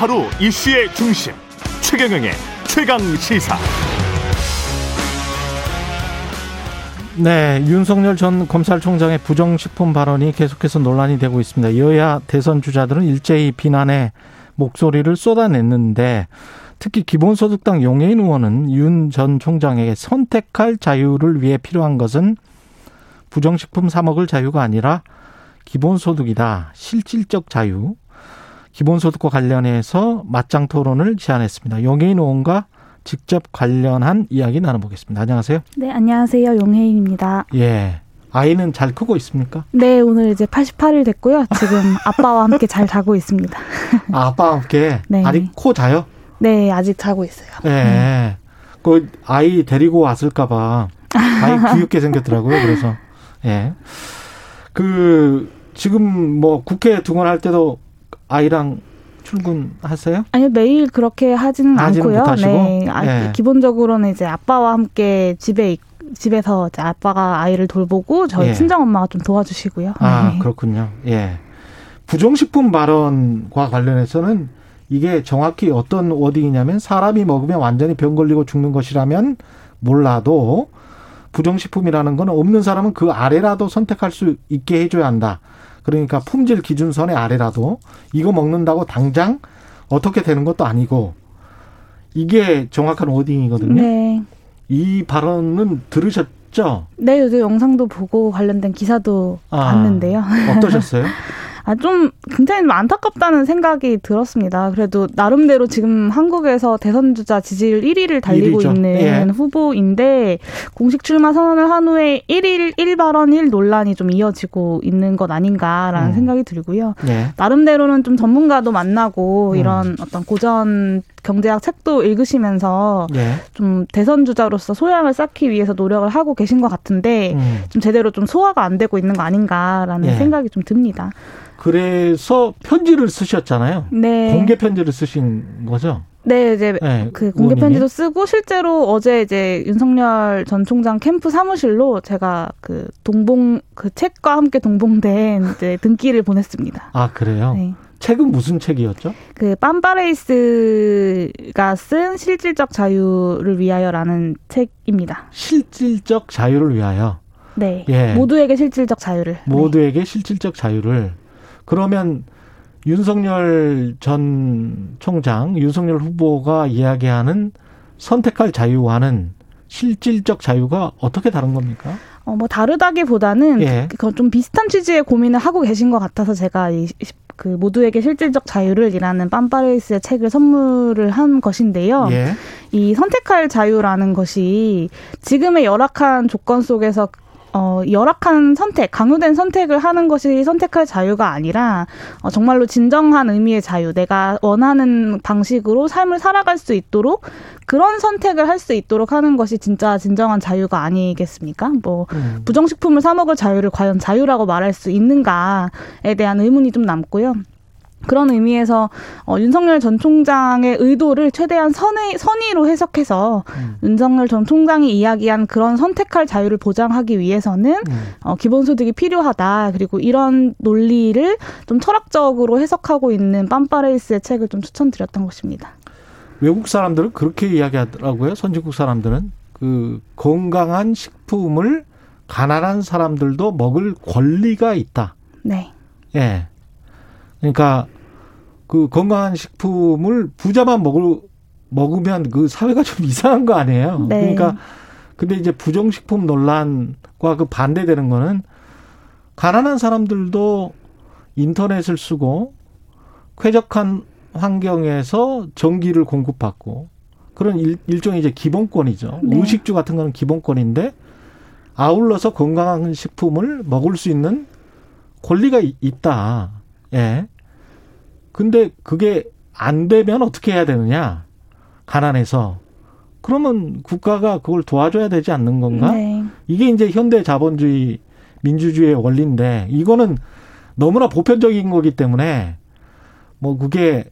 하루 이슈의 중심 최경영의 최강 시사. 네, 윤석열 전 검찰총장의 부정식품 발언이 계속해서 논란이 되고 있습니다. 여야 대선 주자들은 일제히 비난의 목소리를 쏟아냈는데 특히 기본소득당 용해인 의원은 윤 전 총장에게 선택할 자유를 위해 필요한 것은 부정식품 사 먹을 자유가 아니라 기본소득이다. 실질적 자유. 기본소득과 관련해서 맞짱 토론을 제안했습니다. 용해인 의원과 직접 관련한 이야기 나눠보겠습니다. 안녕하세요. 네, 안녕하세요. 용혜인입니다. 예. 아이는 잘 크고 있습니까? 네, 오늘 이제 88일 됐고요. 지금 [laughs] 아빠와 함께 잘 자고 있습니다. 아, 아빠와 함께 네. 아직 코 자요? 네, 아직 자고 있어요. 네. 그 아이 데리고 왔을까봐 아이 귀엽게 생겼더라고요. 그래서 예. 그 지금 뭐 국회 등원할 때도 아이랑 출근하세요? 아니요, 매일 그렇게 하지는 않고요. 네, 아, 예. 기본적으로는 이제 아빠와 함께 집에 있- 집에서 아빠가 아이를 돌보고 저희 예. 친정 엄마가 좀 도와주시고요. 아 네. 그렇군요. 예. 부정식품 발언과 관련해서는 이게 정확히 어떤 워딩이냐면 사람이 먹으면 완전히 병 걸리고 죽는 것이라면 몰라도 부정식품이라는 건 없는 사람은 그 아래라도 선택할 수 있게 해줘야 한다. 그러니까 품질 기준선의 아래라도 이거 먹는다고 당장 어떻게 되는 것도 아니고 이게 정확한 워딩이거든요. 네. 이 발언은 들으셨죠? 네, 요즘 영상도 보고 관련된 기사도 아. 봤는데요. 어떠셨어요? [laughs] 아, 좀 굉장히 좀 안타깝다는 생각이 들었습니다. 그래도 나름대로 지금 한국에서 대선 주자 지지율 1위를 달리고 일위죠. 있는 예. 후보인데 공식 출마 선언을 한 후에 1일 1발언 1 논란이 좀 이어지고 있는 것 아닌가라는 음. 생각이 들고요. 예. 나름대로는 좀 전문가도 만나고 음. 이런 어떤 고전 경제학 책도 읽으시면서 예. 좀 대선 주자로서 소양을 쌓기 위해서 노력을 하고 계신 것 같은데 음. 좀 제대로 좀 소화가 안 되고 있는 거 아닌가라는 예. 생각이 좀 듭니다. 그래서 편지를 쓰셨잖아요. 네. 공개 편지를 쓰신 거죠? 네, 이제 네, 그 공개. 편지도 쓰고 실제로 어제 이제 윤석열 전 총장 캠프 사무실로 제가 그 동봉 그 책과 함께 동봉된 이제 등기를 보냈습니다. 아 그래요. 네. 책은 무슨 책이었죠? 그 빰바레이스가 쓴 실질적 자유를 위하여라는 책입니다. 실질적 자유를 위하여 네. 예. 모두에게 실질적 자유를. 네. 모두에게 실질적 자유를 그러면 윤석열 전 총장, 윤석열 후보가 이야기하는 선택할 자유와는 실질적 자유가 어떻게 다른 겁니까? 어, 뭐 다르다기보다는 예. 그좀 비슷한 취지의 고민을 하고 계신 것 같아서 제가 이 그 모두에게 실질적 자유를이라는 빰바레이스의 책을 선물을 한 것인데요. 예. 이 선택할 자유라는 것이 지금의 열악한 조건 속에서 어, 열악한 선택, 강요된 선택을 하는 것이 선택할 자유가 아니라, 어, 정말로 진정한 의미의 자유, 내가 원하는 방식으로 삶을 살아갈 수 있도록 그런 선택을 할 수 있도록 하는 것이 진짜 진정한 자유가 아니겠습니까? 뭐, 음. 부정식품을 사 먹을 자유를 과연 자유라고 말할 수 있는가에 대한 의문이 좀 남고요. 그런 의미에서 어, 윤석열 전 총장의 의도를 최대한 선의, 선의로 해석해서 음. 윤석열 전 총장이 이야기한 그런 선택할 자유를 보장하기 위해서는 음. 어, 기본소득이 필요하다. 그리고 이런 논리를 좀 철학적으로 해석하고 있는 빰파레이스의 책을 좀 추천드렸던 것입니다. 외국 사람들은 그렇게 이야기하더라고요. 선진국 사람들은 그 건강한 식품을 가난한 사람들도 먹을 권리가 있다. 네. 예. 그러니까 그 건강한 식품을 부자만 먹을 먹으면 그 사회가 좀 [laughs] 이상한 거 아니에요. 네. 그러니까 근데 이제 부정식품 논란과 그 반대되는 거는 가난한 사람들도 인터넷을 쓰고 쾌적한 환경에서 전기를 공급받고 그런 일, 일종의 이제 기본권이죠. 네. 의식주 같은 거는 기본권인데 아울러서 건강한 식품을 먹을 수 있는 권리가 이- 있다. 예. 근데 그게 안 되면 어떻게 해야 되느냐? 가난해서. 그러면 국가가 그걸 도와줘야 되지 않는 건가? 네. 이게 이제 현대 자본주의 민주주의의 원리인데 이거는 너무나 보편적인 거기 때문에 뭐 그게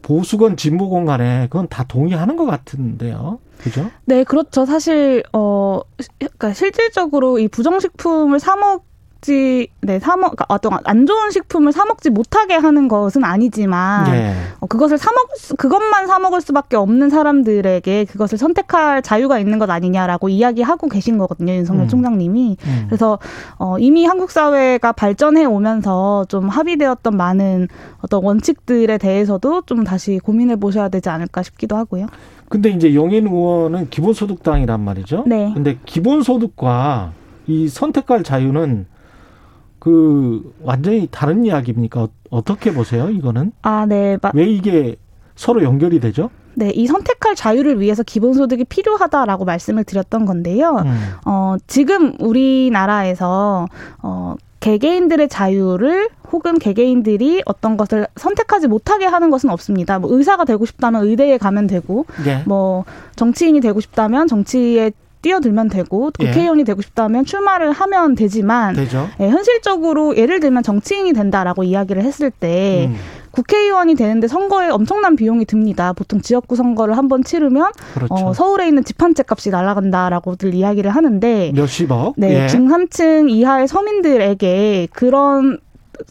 보수건 진보건 간에 그건 다 동의하는 것 같은데요. 그죠? 네, 그렇죠. 사실 어 시- 그러니까 실질적으로 이 부정식품을 사 먹 지 네, 사 먹, 그러니까 어떤 안 좋은 식품을 사 먹지 못하게 하는 것은 아니지만 예. 어, 그것을 사 먹을 수, 그것만 사 먹을 수밖에 없는 사람들에게 그것을 선택할 자유가 있는 것 아니냐라고 이야기하고 계신 거거든요, 윤석열 음. 총장님이. 음. 그래서 어, 이미 한국 사회가 발전해 오면서 좀 합의되었던 많은 어떤 원칙들에 대해서도 좀 다시 고민해 보셔야 되지 않을까 싶기도 하고요. 근데 이제 용인 의원은 기본소득당이란 말이죠. 네. 근데 기본소득과 이 선택할 자유는 그 완전히 다른 이야기입니까? 어- 어떻게 보세요? 이거는 아, 네. 마- 왜 이게 서로 연결이 되죠? 네, 이 선택할 자유를 위해서 기본소득이 필요하다라고 말씀을 드렸던 건데요. 음. 어, 지금 우리나라에서 어, 개개인들의 자유를 혹은 개개인들이 어떤 것을 선택하지 못하게 하는 것은 없습니다. 뭐 의사가 되고 싶다면 의대에 가면 되고, 예. 뭐 정치인이 되고 싶다면 정치에 뛰어들면 되고, 예. 국회의원이 되고 싶다면 출마를 하면 되지만, 되죠. 예, 현실적으로 예를 들면 정치인이 된다라고 이야기를 했을 때 음. 국회의원이 되는데 선거에 엄청난 비용이 듭니다. 보통 지역구 선거를 한 번 치르면 그렇죠. 어, 서울에 있는 집 한 채 값이 날아간다라고들 이야기를 하는데 몇십억. 네, 예. 중산층 이하의 서민들에게 그런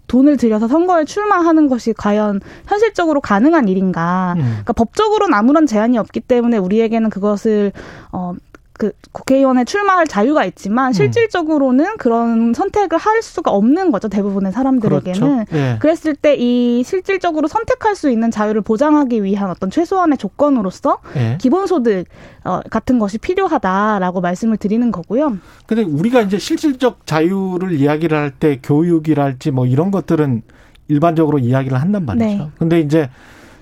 돈을 들여서 선거에 출마하는 것이 과연 현실적으로 가능한 일인가? 음. 그러니까 법적으로는 아무런 제한이 없기 때문에 우리에게는 그것을 어. 그 국회의원에 출마할 자유가 있지만 음. 실질적으로는 그런 선택을 할 수가 없는 거죠 대부분의 사람들에게는 그렇죠. 예. 그랬을 때 이 실질적으로 선택할 수 있는 자유를 보장하기 위한 어떤 최소한의 조건으로서 예. 기본소득 어, 같은 것이 필요하다라고 말씀을 드리는 거고요. 근데 우리가 이제 실질적 자유를 이야기를 할 때 교육이랄지 뭐 이런 것들은 일반적으로 이야기를 한단 말이죠. 네. 근데 이제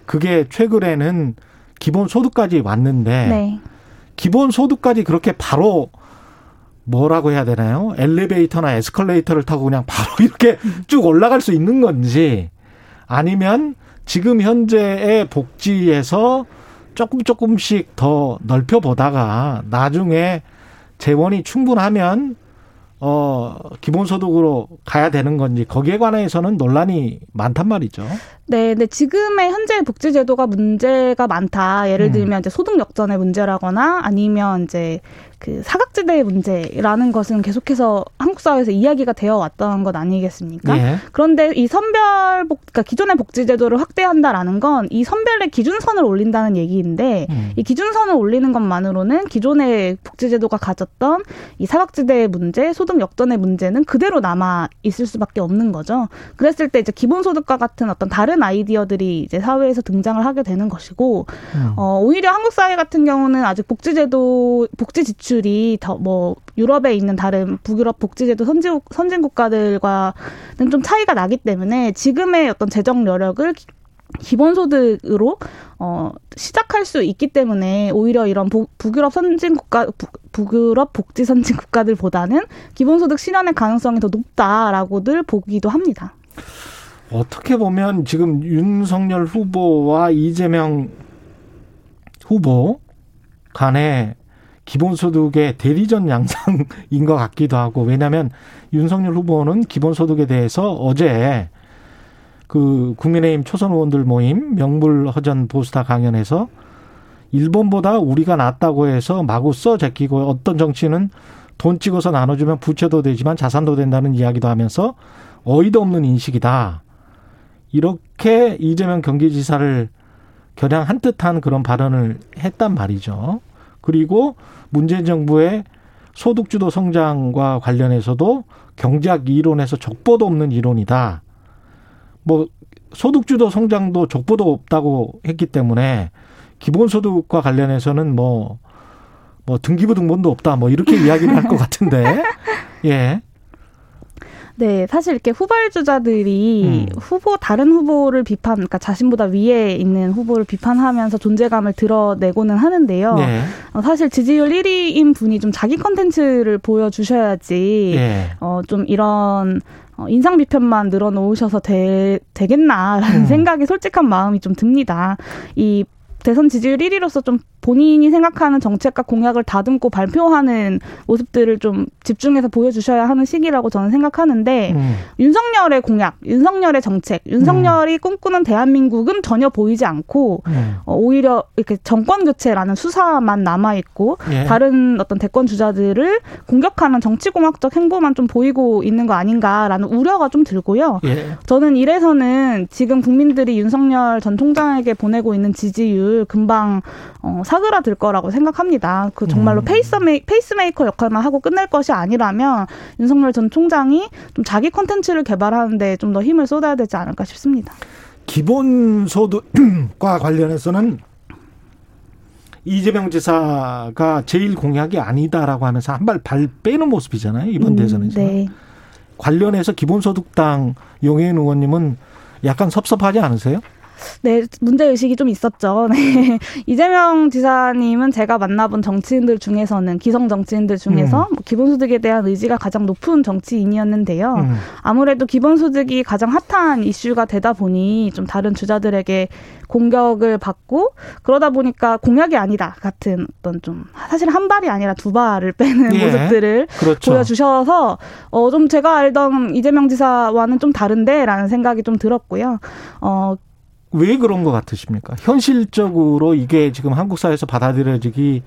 그게 최근에는 기본 소득까지 왔는데 네. 기본 소득까지 그렇게 바로 뭐라고 해야 되나요? 엘리베이터나 에스컬레이터를 타고 그냥 바로 [laughs] 이렇게 쭉 올라갈 수 있는 건지 아니면 지금 현재의 복지에서 조금 조금씩 더 넓혀 보다가 나중에 재원이 충분하면 어 기본소득으로 가야 되는 건지 거기에 관해서는 논란이 많단 말이죠. 네, 근데 지금의 현재 복지 제도가 문제가 많다. 예를 음. 들면 이제 소득 역전의 문제라거나 아니면 이제 그 사각지대의 문제라는 것은 계속해서 한국 사회에서 이야기가 되어 왔던 것 아니겠습니까? 예. 그런데 이 선별 복, 그러니까 기존의 복지 제도를 확대한다라는 건 이 선별의 기준선을 올린다는 얘기인데 음. 이 기준선을 올리는 것만으로는 기존의 복지 제도가 가졌던 이 사각지대의 문제, 소득 역전의 문제는 그대로 남아 있을 수밖에 없는 거죠. 그랬을 때 이제 기본소득과 같은 어떤 다른 아이디어들이 이제 사회에서 등장을 하게 되는 것이고 음. 어, 오히려 한국 사회 같은 경우는 아직 복지제도, 복지 지출이 더 뭐 유럽에 있는 다른 북유럽 복지제도 선진국, 선진 국가들과는 좀 차이가 나기 때문에 지금의 어떤 재정 여력을 기- 기본소득으로 어, 시작할 수 있기 때문에 오히려 이런 복, 북유럽 선진 국가, 북, 북유럽 복지 선진 국가들보다는 기본소득 실현의 가능성이 더 높다라고들 보기도 합니다. 어떻게 보면 지금 윤석열 후보와 이재명 후보 간의 기본소득의 대리전 양상인 것 같기도 하고 왜냐하면 윤석열 후보는 기본소득에 대해서 어제 그 국민의힘 초선 의원들 모임 명불허전 보수다 강연에서 일본보다 우리가 낫다고 해서 마구 써 제끼고 어떤 정치는 돈 찍어서 나눠주면 부채도 되지만 자산도 된다는 이야기도 하면서 어이도 없는 인식이다. 이렇게 이재명 경기지사를 겨냥한 듯한 그런 발언을 했단 말이죠. 그리고 문재인 정부의 소득주도 성장과 관련해서도 경제학 이론에서 족보도 없는 이론이다. 뭐 소득주도 성장도 족보도 없다고 했기 때문에 기본소득과 관련해서는 뭐, 뭐 등기부 등본도 없다. 뭐 이렇게 이야기를 할 것 같은데. [laughs] 예. 네, 사실 이렇게 후발주자들이 음. 후보 다른 후보를 비판, 그러니까 자신보다 위에 있는 후보를 비판하면서 존재감을 드러내고는 하는데요. 예. 어, 사실 지지율 1위인 분이 좀 자기 컨텐츠를 보여주셔야지 예. 어, 좀 이런 어, 인상 비편만 늘어놓으셔서 되, 되겠나라는 음. 생각이 솔직한 마음이 좀 듭니다. 이 대선 지지율 1위로서 좀 본인이 생각하는 정책과 공약을 다듬고 발표하는 모습들을 좀 집중해서 보여주셔야 하는 시기라고 저는 생각하는데 음. 윤석열의 공약, 윤석열의 정책, 윤석열이 꿈꾸는 대한민국은 전혀 보이지 않고 음. 어, 오히려 이렇게 정권 교체라는 수사만 남아 있고 예. 다른 어떤 대권 주자들을 공격하는 정치공학적 행보만 좀 보이고 있는 거 아닌가라는 우려가 좀 들고요. 예. 저는 이래서는 지금 국민들이 윤석열 전 총장에게 보내고 있는 지지율 금방 어, 사그라들 거라고 생각합니다. 그 정말로 음. 페이스메이, 페이스메이커 역할만 하고 끝낼 것이 아니라면 윤석열 전 총장이 좀 자기 콘텐츠를 개발하는데 좀 더 힘을 쏟아야 되지 않을까 싶습니다. 기본소득과 [clears throat] 관련해서는 이재명 지사가 제일 공약이 아니다라고 하면서 한 발 발 빼는 모습이잖아요 이번 음, 대선에서 네. 관련해서 기본소득당 용혜인 의원님은 약간 섭섭하지 않으세요? 네, 문제의식이 좀 있었죠. [laughs] 네. 이재명 지사님은 제가 만나본 정치인들 중에서는, 기성 정치인들 중에서 음. 뭐 기본소득에 대한 의지가 가장 높은 정치인이었는데요. 음. 아무래도 기본소득이 가장 핫한 이슈가 되다 보니 좀 다른 주자들에게 공격을 받고 그러다 보니까 공약이 아니다 같은 어떤 좀 사실 한 발이 아니라 두 발을 빼는 예. 모습들을 그렇죠. 보여주셔서 어 좀 제가 알던 이재명 지사와는 좀 다른데라는 생각이 좀 들었고요. 어 왜 그런 것 같으십니까? 현실적으로 이게 지금 한국 사회에서 받아들여지기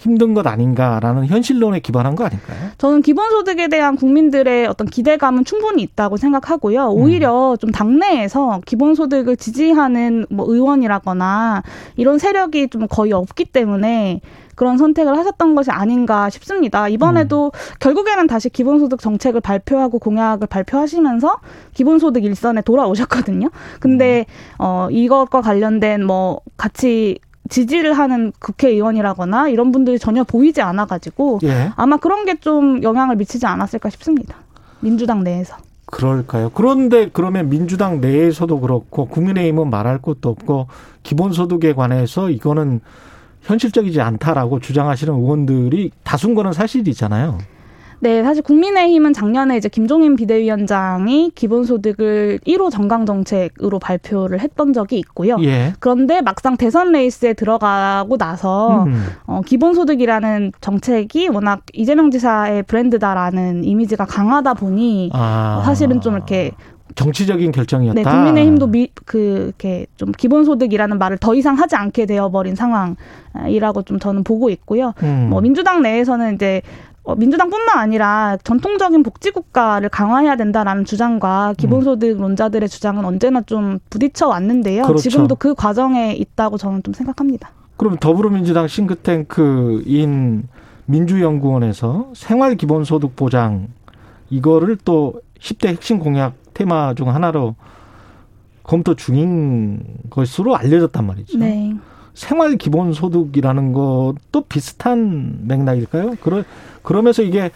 힘든 것 아닌가라는 현실론에 기반한 거 아닐까요? 저는 기본소득에 대한 국민들의 어떤 기대감은 충분히 있다고 생각하고요. 음. 오히려 좀 당내에서 기본소득을 지지하는 뭐 의원이라거나 이런 세력이 좀 거의 없기 때문에 그런 선택을 하셨던 것이 아닌가 싶습니다. 이번에도 음. 결국에는 다시 기본소득 정책을 발표하고 공약을 발표하시면서 기본소득 일선에 돌아오셨거든요. 근데 음. 어 이것과 관련된 뭐 같이 지지를 하는 국회의원이라거나 이런 분들이 전혀 보이지 않아가지고 예. 아마 그런 게 좀 영향을 미치지 않았을까 싶습니다. 민주당 내에서. 그럴까요? 그런데 그러면 민주당 내에서도 그렇고 국민의힘은 말할 것도 없고 기본소득에 관해서 이거는 현실적이지 않다라고 주장하시는 의원들이 다수인 거는 사실이잖아요. 네, 사실 국민의힘은 작년에 이제 김종인 비대위원장이 기본소득을 1호 정강 정책으로 발표를 했던 적이 있고요. 예. 그런데 막상 대선 레이스에 들어가고 나서 음. 어, 기본소득이라는 정책이 워낙 이재명 지사의 브랜드다라는 이미지가 강하다 보니 아. 사실은 좀 이렇게 정치적인 결정이었다. 네, 국민의힘도 미, 그, 이렇게 좀 기본소득이라는 말을 더 이상 하지 않게 되어버린 상황이라고 좀 저는 보고 있고요. 음. 뭐 민주당 내에서는 이제 어, 민주당뿐만 아니라 전통적인 복지국가를 강화해야 된다라는 주장과 기본소득론자들의 주장은 언제나 좀 부딪혀 왔는데요. 그렇죠. 지금도 그 과정에 있다고 저는 좀 생각합니다. 그럼 더불어민주당 싱크탱크인 민주연구원에서 생활기본소득 보장 이거를 또 10대 핵심 공약 테마 중 하나로 검토 중인 것으로 알려졌단 말이죠. 네. 생활 기본 소득이라는 것도 비슷한 맥락일까요? 그러, 그러면서 이게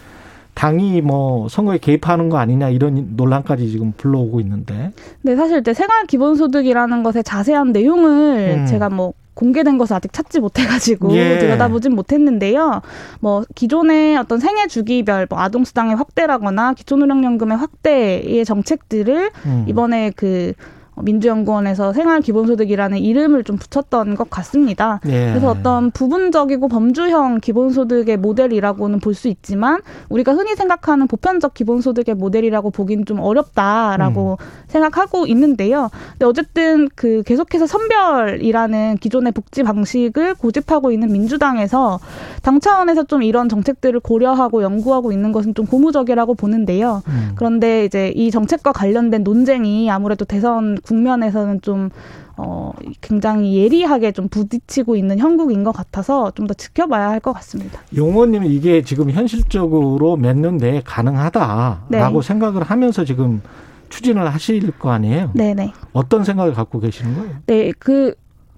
당이 뭐 선거에 개입하는 거 아니냐 이런 논란까지 지금 불러오고 있는데. 네, 사실 이제 생활 기본 소득이라는 것의 자세한 내용을 음. 제가 뭐 공개된 것을 아직 찾지 못해가지고 예. 들여다보진 못했는데요. 뭐 기존의 어떤 생애 주기별 뭐 아동수당의 확대라거나 기초노령연금의 확대의 정책들을 음. 이번에 그 민주연구원에서 생활기본소득이라는 이름을 좀 붙였던 것 같습니다. 예. 그래서 어떤 부분적이고 범주형 기본소득의 모델이라고는 볼 수 있지만 우리가 흔히 생각하는 보편적 기본소득의 모델이라고 보긴 좀 어렵다라고 생각하고 있는데요. 근데 어쨌든 그 계속해서 선별이라는 기존의 복지 방식을 고집하고 있는 민주당에서 당 차원에서 좀 이런 정책들을 고려하고 연구하고 있는 것은 좀 고무적이라고 보는데요. 음. 그런데 이제 이 정책과 관련된 논쟁이 아무래도 대선 국면에서는 좀 어, 굉장히 예리하게 좀 부딪히고 있는 형국인 것 같아서 좀 더 지켜봐야 할 것 같습니다. 용호님 이게 지금 현실적으로 몇년 내에 가능하다라고 네. 생각을 하면서 지금 추진을 하실 거 아니에요? 네네. 어떤 생각을 갖고 계시는 거예요? 네, 그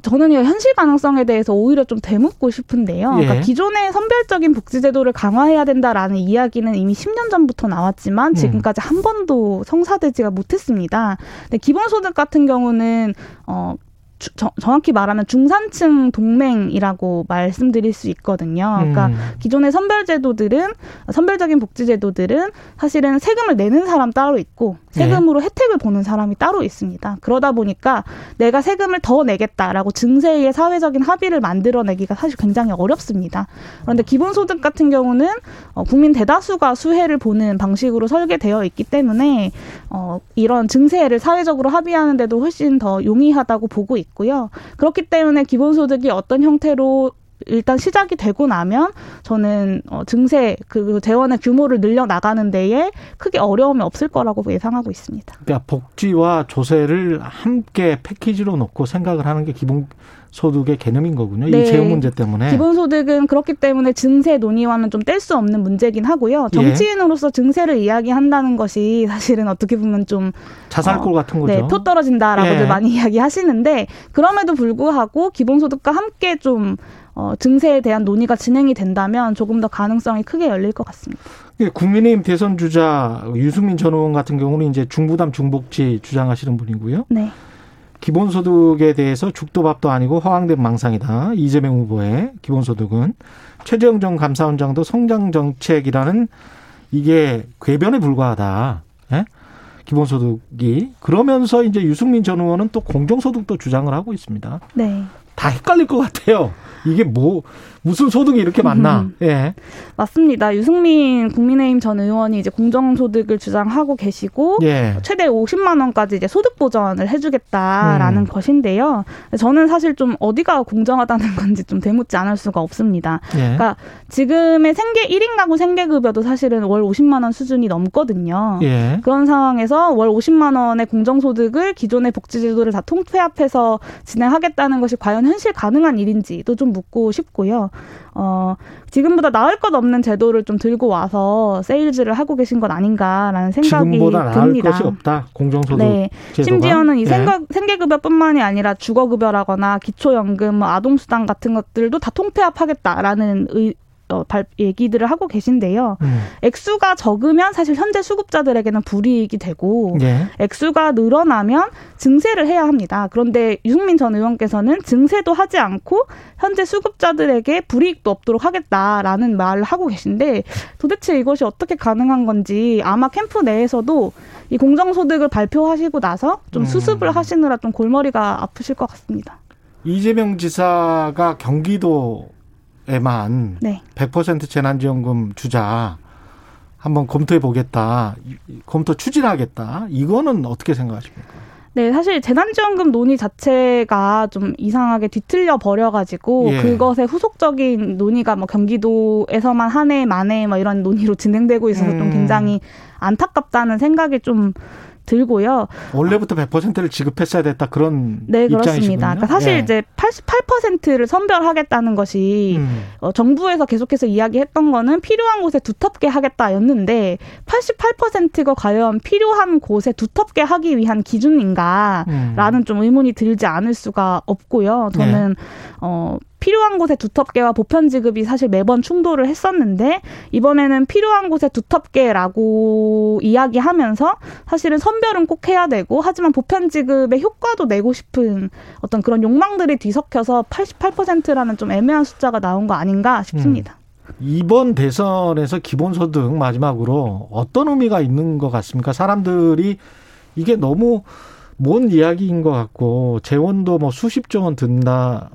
저는 이 현실 가능성에 대해서 오히려 좀 되묻고 싶은데요. 예. 그러니까 기존의 선별적인 복지제도를 강화해야 된다라는 이야기는 이미 10년 전부터 나왔지만 음. 지금까지 한 번도 성사되지가 못했습니다. 근데 기본소득 같은 경우는 어 주- 정- 정확히 말하면 중산층 동맹이라고 말씀드릴 수 있거든요. 그러니까 음. 기존의 선별제도들은 선별적인 복지제도들은 사실은 세금을 내는 사람 따로 있고 세금으로 혜택을 보는 사람이 따로 있습니다. 그러다 보니까 내가 세금을 더 내겠다라고 증세의 사회적인 합의를 만들어내기가 사실 굉장히 어렵습니다. 그런데 기본소득 같은 경우는 어, 국민 대다수가 수혜를 보는 방식으로 설계되어 있기 때문에 어, 이런 증세를 사회적으로 합의하는데도 훨씬 더 용이하다고 보고 있고 요. 그렇기 때문에 기본소득이 어떤 형태로 일단 시작이 되고 나면 저는 어, 증세 그 재원의 규모를 늘려 나가는 데에 크게 어려움이 없을 거라고 예상하고 있습니다. 그러니까 복지와 조세를 함께 패키지로 놓고 생각을 하는 게 기본 소득의 개념인 거군요. 네. 이 재원 문제 때문에. 기본소득은 그렇기 때문에 증세 논의와는 좀 뗄 수 없는 문제긴 하고요. 예. 정치인으로서 증세를 이야기한다는 것이 사실은 어떻게 보면 좀 자살골 같은 거죠. 네, 표 떨어진다라고들 예. 많이 [laughs] 이야기하시는데 그럼에도 불구하고 기본소득과 함께 좀 어, 증세에 대한 논의가 진행이 된다면 조금 더 가능성이 크게 열릴 것 같습니다. 예, 국민의힘 대선 주자 유승민 전 의원 같은 경우는 이제 중부담 중복지 주장하시는 분이고요. 네. 기본소득에 대해서 죽도 밥도 아니고 허황된 망상이다. 이재명 후보의 기본소득은 최재형 전 감사원장도 성장 정책이라는 이게 궤변에 불과하다. 예? 기본소득이 그러면서 이제 유승민 전 의원은 또 공정소득도 주장을 하고 있습니다. 네. 다 헷갈릴 것 같아요. 이게 뭐 무슨 소득이 이렇게 많나? 음. 예. 맞습니다. 유승민 국민의힘 전 의원이 이제 공정소득을 주장하고 계시고 예. 최대 50만 원까지 이제 소득 보전을 해주겠다라는 음. 것인데요. 저는 사실 좀 어디가 공정하다는 건지 좀 되묻지 않을 수가 없습니다. 예. 그러니까 지금의 생계 1인 가구 생계급여도 사실은 월 50만 원 수준이 넘거든요. 예. 그런 상황에서 월 50만 원의 공정소득을 기존의 복지제도를 다 통폐합해서 진행하겠다는 것이 과연 현실 가능한 일인지도 좀 묻고 싶고요. 어, 지금보다 나을 것 없는 제도를 좀 들고 와서 세일즈를 하고 계신 것 아닌가라는 생각이 지금보다 나을 듭니다. 것이 없다. 공정소득 네. 제도가. 심지어는 이 예. 생각, 생계급여뿐만이 아니라 주거급여라거나 기초연금, 뭐 아동수당 같은 것들도 다 통폐합하겠다라는 의, 어, 발, 얘기들을 하고 계신데요. 음. 액수가 적으면 사실 현재 수급자들에게는 불이익이 되고 예. 액수가 늘어나면 증세를 해야 합니다. 그런데 유승민 전 의원께서는 증세도 하지 않고 현재 수급자들에게 불이익도 없도록 하겠다라는 말을 하고 계신데 도대체 이것이 어떻게 가능한 건지 아마 캠프 내에서도 이 공정소득을 발표하시고 나서 좀 음. 수습을 하시느라 좀 골머리가 아프실 것 같습니다. 이재명 지사가 경기도 에만 네. 100% 재난지원금 주자 한번 검토해 보겠다. 검토 추진하겠다. 이거는 어떻게 생각하십니까? 네, 사실 재난지원금 논의 자체가 좀 이상하게 뒤틀려 버려가지고 예. 그것의 후속적인 논의가 뭐 경기도에서만 한 해, 만해 뭐 이런 논의로 진행되고 있어서 음. 좀 굉장히 안타깝다는 생각이 좀 들고요. 원래부터 100%를 지급했어야 됐다 그런 네. 그렇습니다. 그러니까 사실 예. 이제 88%를 선별하겠다는 것이 음. 어, 정부에서 계속해서 이야기했던 거는 필요한 곳에 두텁게 하겠다였는데 88%가 과연 필요한 곳에 두텁게 하기 위한 기준인가라는 음. 좀 의문이 들지 않을 수가 없고요. 저는 네. 어 필요한 곳에 두텁게와 보편 지급이 사실 매번 충돌을 했었는데 이번에는 필요한 곳에 두텁게라고 이야기하면서 사실은 선별은 꼭 해야 되고 하지만 보편 지급의 효과도 내고 싶은 어떤 그런 욕망들이 뒤섞여서 88%라는 좀 애매한 숫자가 나온 거 아닌가 싶습니다. 이번 대선에서 기본소득 마지막으로 어떤 의미가 있는 것 같습니까? 사람들이 이게 너무 먼 이야기인 것 같고 재원도 뭐 수십조 원 든다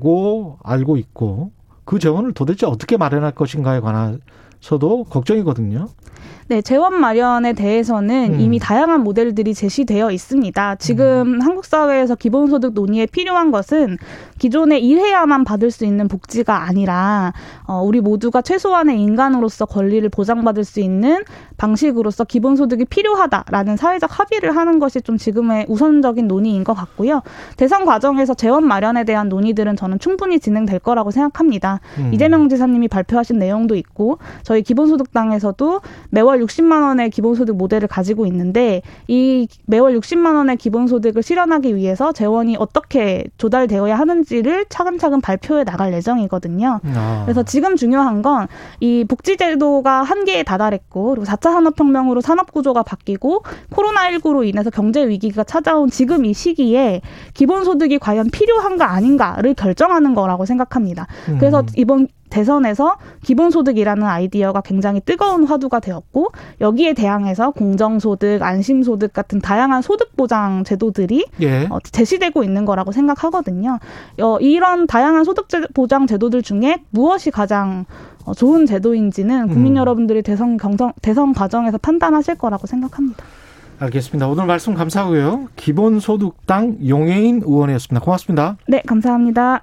고 알고 있고 그 재원을 도대체 어떻게 마련할 것인가에 관해서도 걱정이거든요. 네, 재원 마련에 대해서는 음. 이미 다양한 모델들이 제시되어 있습니다. 지금 한국 사회에서 기본소득 논의에 필요한 것은 기존에 일해야만 받을 수 있는 복지가 아니라 어, 우리 모두가 최소한의 인간으로서 권리를 보장받을 수 있는 방식으로서 기본소득이 필요하다라는 사회적 합의를 하는 것이 좀 지금의 우선적인 논의인 것 같고요. 대선 과정에서 재원 마련에 대한 논의들은 저는 충분히 진행될 거라고 생각합니다. 음. 이재명 지사님이 발표하신 내용도 있고 저희 기본소득당에서도 매월 60만 원의 기본소득 모델을 가지고 있는데 이 매월 60만 원의 기본소득을 실현하기 위해서 재원이 어떻게 조달되어야 하는지를 차근차근 발표해 나갈 예정이거든요. 아. 그래서 지금 중요한 건 이 복지제도가 한계에 다다랐고 그리고 4차 산업혁명으로 산업구조가 바뀌고 코로나19로 인해서 경제 위기가 찾아온 지금 이 시기에 기본소득이 과연 필요한가 아닌가를 결정하는 거라고 생각합니다. 그래서 음. 이번 대선에서 기본소득이라는 아이디어가 굉장히 뜨거운 화두가 되었고 여기에 대항해서 공정소득, 안심소득 같은 다양한 소득 보장 제도들이 예. 어, 제시되고 있는 거라고 생각하거든요. 어, 이런 다양한 소득 제- 보장 제도들 중에 무엇이 가장 어, 좋은 제도인지는 국민 음. 여러분들이 대선 경선 대선 과정에서 판단하실 거라고 생각합니다. 알겠습니다. 오늘 말씀 감사하고요. 기본소득당 용해인 의원이었습니다. 고맙습니다. 네, 감사합니다.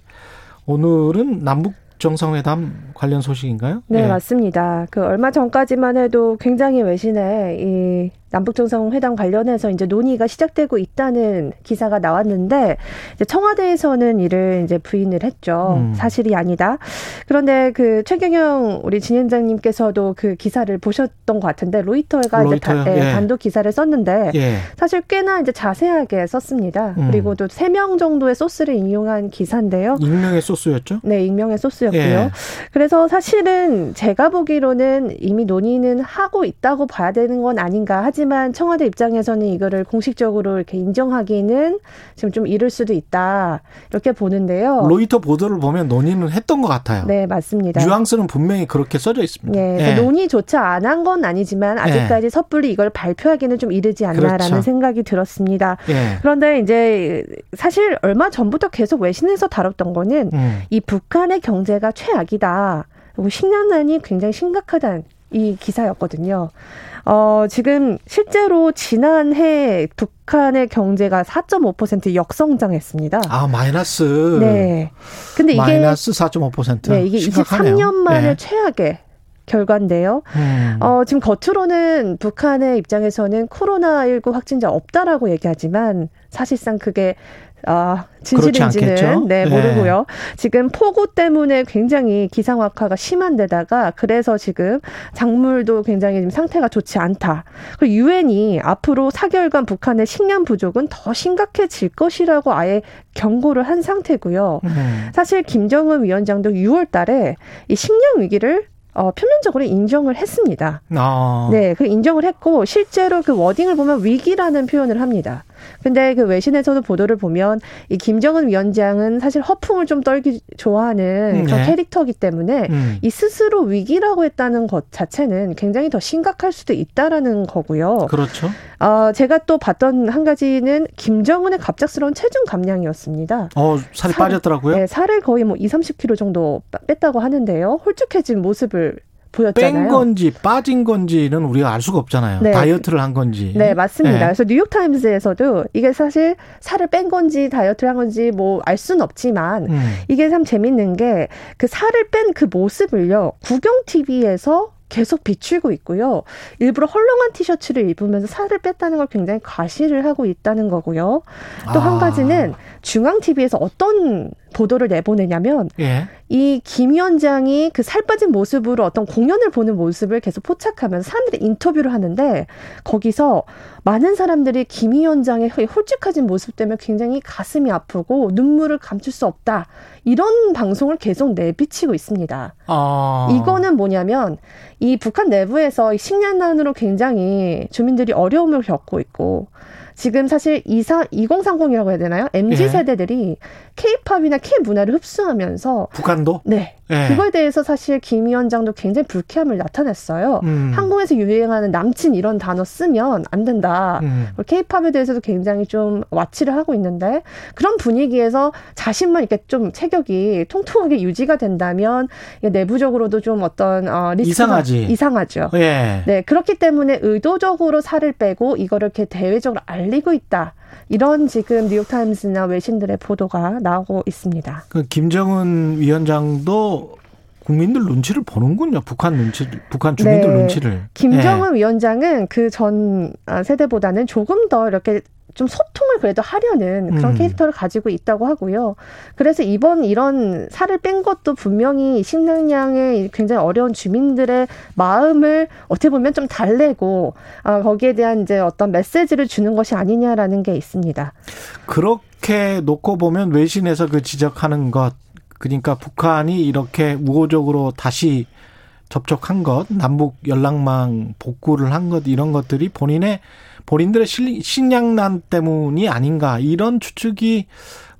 오늘은 남북 정상회담 관련 소식인가요? 네, 예. 맞습니다. 그 얼마 전까지만 해도 굉장히 외신에 이 남북 정상회담 관련해서 이제 논의가 시작되고 있다는 기사가 나왔는데 이제 청와대에서는 이를 이제 부인을 했죠. 음. 사실이 아니다. 그런데 그 최경영 우리 진행자님께서도 그 기사를 보셨던 것 같은데 로이터가 이제 다? 예, 예. 단독 기사를 썼는데 예. 사실 꽤나 이제 자세하게 썼습니다. 음. 그리고 또 세 명 정도의 소스를 인용한 기사인데요. 익명의 소스였죠? 네, 익명의 소스였고요. 예. 그래서 사실은 제가 보기로는 이미 논의는 하고 있다고 봐야 되는 건 아닌가. 하지 만 청와대 입장에서는 이거를 공식적으로 이렇게 인정하기는 지금 좀 이를 수도 있다. 이렇게 보는데요. 로이터 보도를 보면 논의는 했던 것 같아요. 네, 맞습니다. 뉘앙스는 분명히 그렇게 써져 있습니다. 예, 예. 논의조차 안 한 건 아니지만 아직까지 섣불리 이걸 발표하기는 좀 이르지 않나라는 그렇죠. 생각이 들었습니다. 예. 그런데 이제 사실 얼마 전부터 계속 외신에서 다뤘던 거는 음. 이 북한의 경제가 최악이다. 그리고 식량난이 굉장히 심각하다는 이 기사였거든요. 어, 지금 실제로 지난해 북한의 경제가 4.5% 역성장했습니다. 아 마이너스. 네. 근데 이게 마이너스 4.5%. 네, 이게 심각하네요. 23년 만에 예. 최악의 결과인데요. 음. 어, 지금 겉으로는 북한의 입장에서는 코로나19 확진자 없다라고 얘기하지만 사실상 그게 아? 진실인지는 네, 예. 모르고요. 지금 폭우 때문에 굉장히 기상악화가 심한 데다가 그래서 지금 작물도 굉장히 지금 상태가 좋지 않다. 그리고 유엔이 앞으로 4개월간 북한의 식량 부족은 더 심각해질 것이라고 아예 경고를 한 상태고요. 음. 사실 김정은 위원장도 6월 달에 이 식량 위기를 어, 표면적으로 인정을 했습니다. 아. 네, 그 인정을 했고 실제로 그 워딩을 보면 위기라는 표현을 합니다. 근데 그 외신에서도 보도를 보면 이 김정은 위원장은 사실 허풍을 좀 떨기 좋아하는 그런 네. 캐릭터이기 때문에 음. 이 스스로 위기라고 했다는 것 자체는 굉장히 더 심각할 수도 있다라는 거고요. 그렇죠. 어, 제가 또 봤던 한 가지는 김정은의 갑작스러운 체중 감량이었습니다. 어, 살이 살- 빠졌더라고요. 네, 살을 거의 뭐 2, 30kg 정도 빠- 뺐다고 하는데요. 홀쭉해진 모습을 보였잖아요. 뺀 건지 빠진 건지는 우리가 알 수가 없잖아요. 네. 다이어트를 한 건지. 네, 맞습니다. 네. 그래서 뉴욕 타임즈에서도 이게 사실 살을 뺀 건지 다이어트를 한 건지 뭐 알 수는 없지만 음. 이게 참 재밌는 게 그 살을 뺀 그 모습을요. 구경 TV에서 계속 비추고 있고요. 일부러 헐렁한 티셔츠를 입으면서 살을 뺐다는 걸 굉장히 과시를 하고 있다는 거고요. 또한 아. 가지는 중앙 TV에서 어떤 보도를 내보내냐면 예. 이김 위원장이 그 살 빠진 모습으로 어떤 공연을 보는 모습을 계속 포착하면서 사람들이 인터뷰를 하는데 거기서 많은 사람들이 김 위원장의 홀쭉해진 모습 때문에 굉장히 가슴이 아프고 눈물을 감출 수 없다. 이런 방송을 계속 내비치고 있습니다. 아. 이거는 뭐냐면 이 북한 내부에서 이 식량난으로 굉장히 주민들이 어려움을 겪고 있고 지금 사실 이사 2030이라고 해야 되나요? MZ 예. 세대들이 K-팝이나 K 문화를 흡수하면서 북한도 네. 예. 그거에 대해서 사실 김 위원장도 굉장히 불쾌함을 나타냈어요. 음. 한국에서 유행하는 남친 이런 단어 쓰면 안 된다. 음. 케이팝에 대해서도 굉장히 좀 와치를 하고 있는데 그런 분위기에서 자신만 이렇게 좀 체격이 통통하게 유지가 된다면 내부적으로도 좀 어떤 어, 리스크가 이상하지. 이상하죠. 예. 네 그렇기 때문에 의도적으로 살을 빼고 이거를 이렇게 대외적으로 알 리고 있다. 이런 지금 뉴욕타임스나 외신들의 보도가 나오고 있습니다. 그 김정은 위원장도 국민들 눈치를 보는군요. 북한 눈치, 북한 주민들 네. 눈치를. 김정은 위원장은 그 전 세대보다는 조금 더 이렇게 좀 소통을 그래도 하려는 그런 음. 캐릭터를 가지고 있다고 하고요. 그래서 이번 이런 살을 뺀 것도 분명히 식량량에 굉장히 어려운 주민들의 마음을 어떻게 보면 좀 달래고 아, 거기에 대한 이제 어떤 메시지를 주는 것이 아니냐라는 게 있습니다. 예. 그렇게 놓고 보면 외신에서 그 지적하는 것, 그러니까 북한이 이렇게 우호적으로 다시 접촉한 것, 남북 연락망 복구를 한 것, 이런 것들이 본인의, 본인들의 실- 식량난 때문이 아닌가, 이런 추측이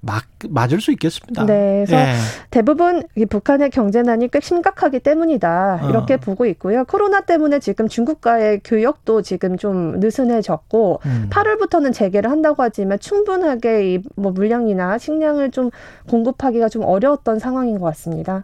맞, 맞을 수 있겠습니다. 네, 그래서 예. 대부분 이 북한의 경제난이 꽤 심각하기 때문이다 이렇게 어. 보고 있고요. 코로나 때문에 지금 중국과의 교역도 지금 좀 느슨해졌고 음. 8월부터는 재개를 한다고 하지만 충분하게 이 뭐 물량이나 식량을 좀 공급하기가 좀 어려웠던 상황인 것 같습니다.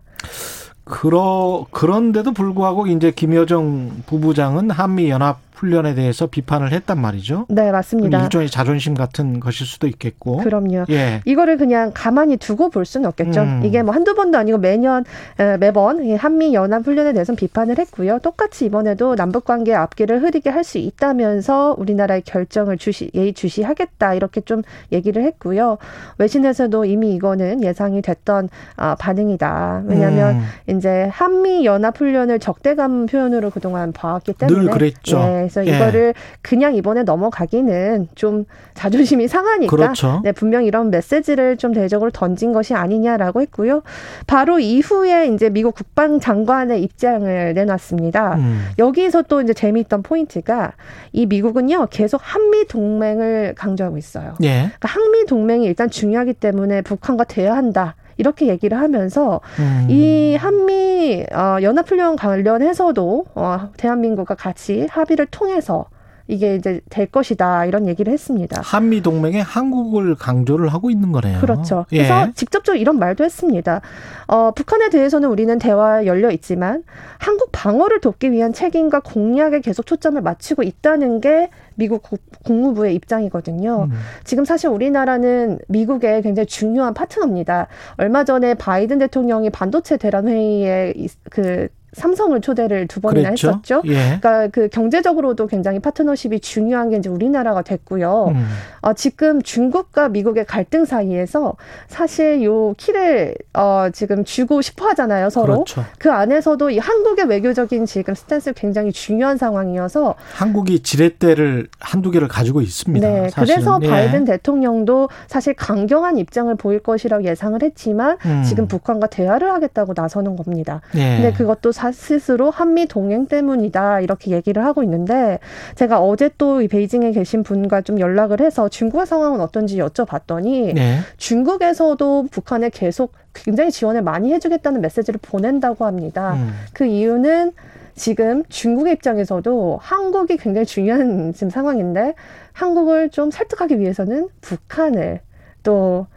그러, 그런데도 불구하고 이제 김여정 부부장은 한미 연합 훈련에 대해서 비판을 했단 말이죠. 네, 맞습니다. 일종의 자존심 같은 것일 수도 있겠고. 그럼요. 예. 이거를 그냥 가만히 두고 볼 수는 없겠죠. 음. 이게 뭐 한두 번도 아니고 매년 에, 매번 이 한미 연합 훈련에 대해서 비판을 했고요. 똑같이 이번에도 남북 관계 앞길을 흐리게 할 수 있다면서 우리나라의 결정을 주시 예의 주시하겠다 이렇게 좀 얘기를 했고요. 외신에서도 이미 이거는 예상이 됐던 아, 반응이다. 왜냐하면 음. 이제 한미 연합 훈련을 적대감 표현으로 그동안 봐왔기 때문에 늘 그랬죠. 예, 그래서 예. 이거를 그냥 이번에 넘어가기는 좀 자존심이 상하니까 그렇죠. 네, 분명 이런 메시지를 좀 대적으로 던진 것이 아니냐라고 했고요. 바로 이후에 이제 미국 국방장관의 입장을 내놨습니다. 음. 여기서 또 이제 재미있던 포인트가 이 미국은요 계속 한미 동맹을 강조하고 있어요. 예. 그러니까 한미 동맹이 일단 중요하기 때문에 북한과 대화한다. 이렇게 얘기를 하면서 음. 이 한미 어, 연합훈련 관련해서도 어, 대한민국과 같이 합의를 통해서 이게 이제 될 것이다 이런 얘기를 했습니다. 한미 동맹에 한국을 강조를 하고 있는 거네요. 그렇죠. 예. 그래서 직접적으로 이런 말도 했습니다. 어, 북한에 대해서는 우리는 대화에 열려 있지만 한국 방어를 돕기 위한 책임과 공약에 계속 초점을 맞추고 있다는 게 미국 국- 국무부의 입장이거든요. 음. 지금 사실 우리나라는 미국의 굉장히 중요한 파트너입니다. 얼마 전에 바이든 대통령이 반도체 대란 회의에 이- 그 삼성을 초대를 두 번이나 그랬죠. 했었죠. 예. 그러니까 그 경제적으로도 굉장히 파트너십이 중요한 게 이제 우리나라가 됐고요. 음. 어, 지금 중국과 미국의 갈등 사이에서 사실 요 키를 어, 지금 주고 싶어 하잖아요, 서로. 그렇죠. 그 안에서도 이 한국의 외교적인 지금 스탠스 굉장히 중요한 상황이어서 한국이 지렛대를 한두 개를 가지고 있습니다. 네, 사실은. 그래서 예. 바이든 대통령도 사실 강경한 입장을 보일 것이라고 예상을 했지만 음. 지금 북한과 대화를 하겠다고 나서는 겁니다. 예. 근데 그것도 사- 스스로 한미 동행 때문이다 이렇게 얘기를 하고 있는데 제가 어제 또 이 베이징에 계신 분과 좀 연락을 해서 중국의 상황은 어떤지 여쭤봤더니 예. 중국에서도 북한에 계속 굉장히 지원을 많이 해주겠다는 메시지를 보낸다고 합니다. 음. 그 이유는 지금 중국의 입장에서도 한국이 굉장히 중요한 [laughs] 지금 상황인데 한국을 좀 설득하기 위해서는 북한을 또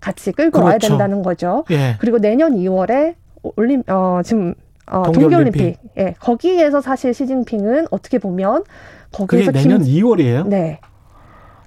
같이 끌고 와야 그렇죠. 된다는 거죠. 예. 그리고 내년 2월에 올림 어 지금 어 동계올림픽. 예 거기에서 사실 시진핑은 어떻게 보면 그게 거기에서 내년 김 2월이에요? 네,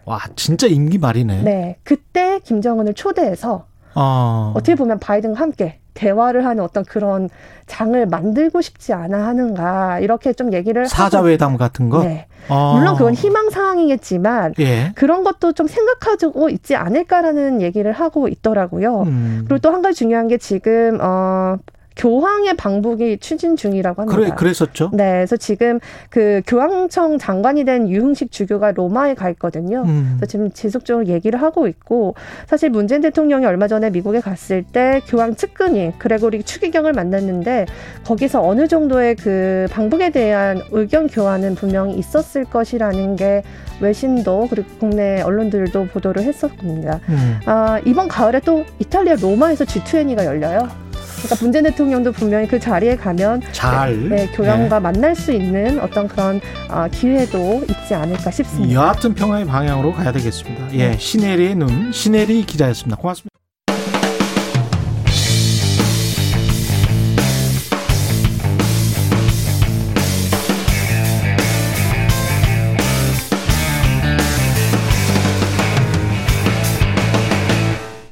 와, 진짜 임기 말이네. 네. 그때 김정은을 초대해서 어. 어떻게 보면 바이든과 함께 대화를 하는 어떤 그런 장을 만들고 싶지 않아 하는가 이렇게 좀 얘기를 사자회담 같은 거? 네. 어. 물론 그건 희망 사항이겠지만 예. 그런 것도 좀 생각하고 있지 않을까라는 얘기를 하고 있더라고요. 음. 그리고 또 한 가지 중요한 게 지금 어 교황의 방북이 추진 중이라고 합니다. 그래 그랬었죠. 네, 그래서 지금 그 교황청 장관이 된 유흥식 주교가 로마에 가 있거든요. 음. 그래서 지금 지속적으로 얘기를 하고 있고 사실 문재인 대통령이 얼마 전에 미국에 갔을 때 교황 측근이 그레고리 추기경을 만났는데 거기서 어느 정도의 그 방북에 대한 의견 교환은 분명히 있었을 것이라는 게 외신도 그리고 국내 언론들도 보도를 했었습니다. 음. 아, 이번 가을에 또 이탈리아 로마에서 G20가 열려요. 그러니까 문재인 대통령도 분명히 그 자리에 가면 잘. 네, 교황과 만날 수 있는 어떤 그런 아, 기회도 있지 않을까 싶습니다. 여하튼 평화의 방향으로 가야 되겠습니다. 예, 네. 시네리의 눈, 시네리 기자였습니다. 고맙습니다.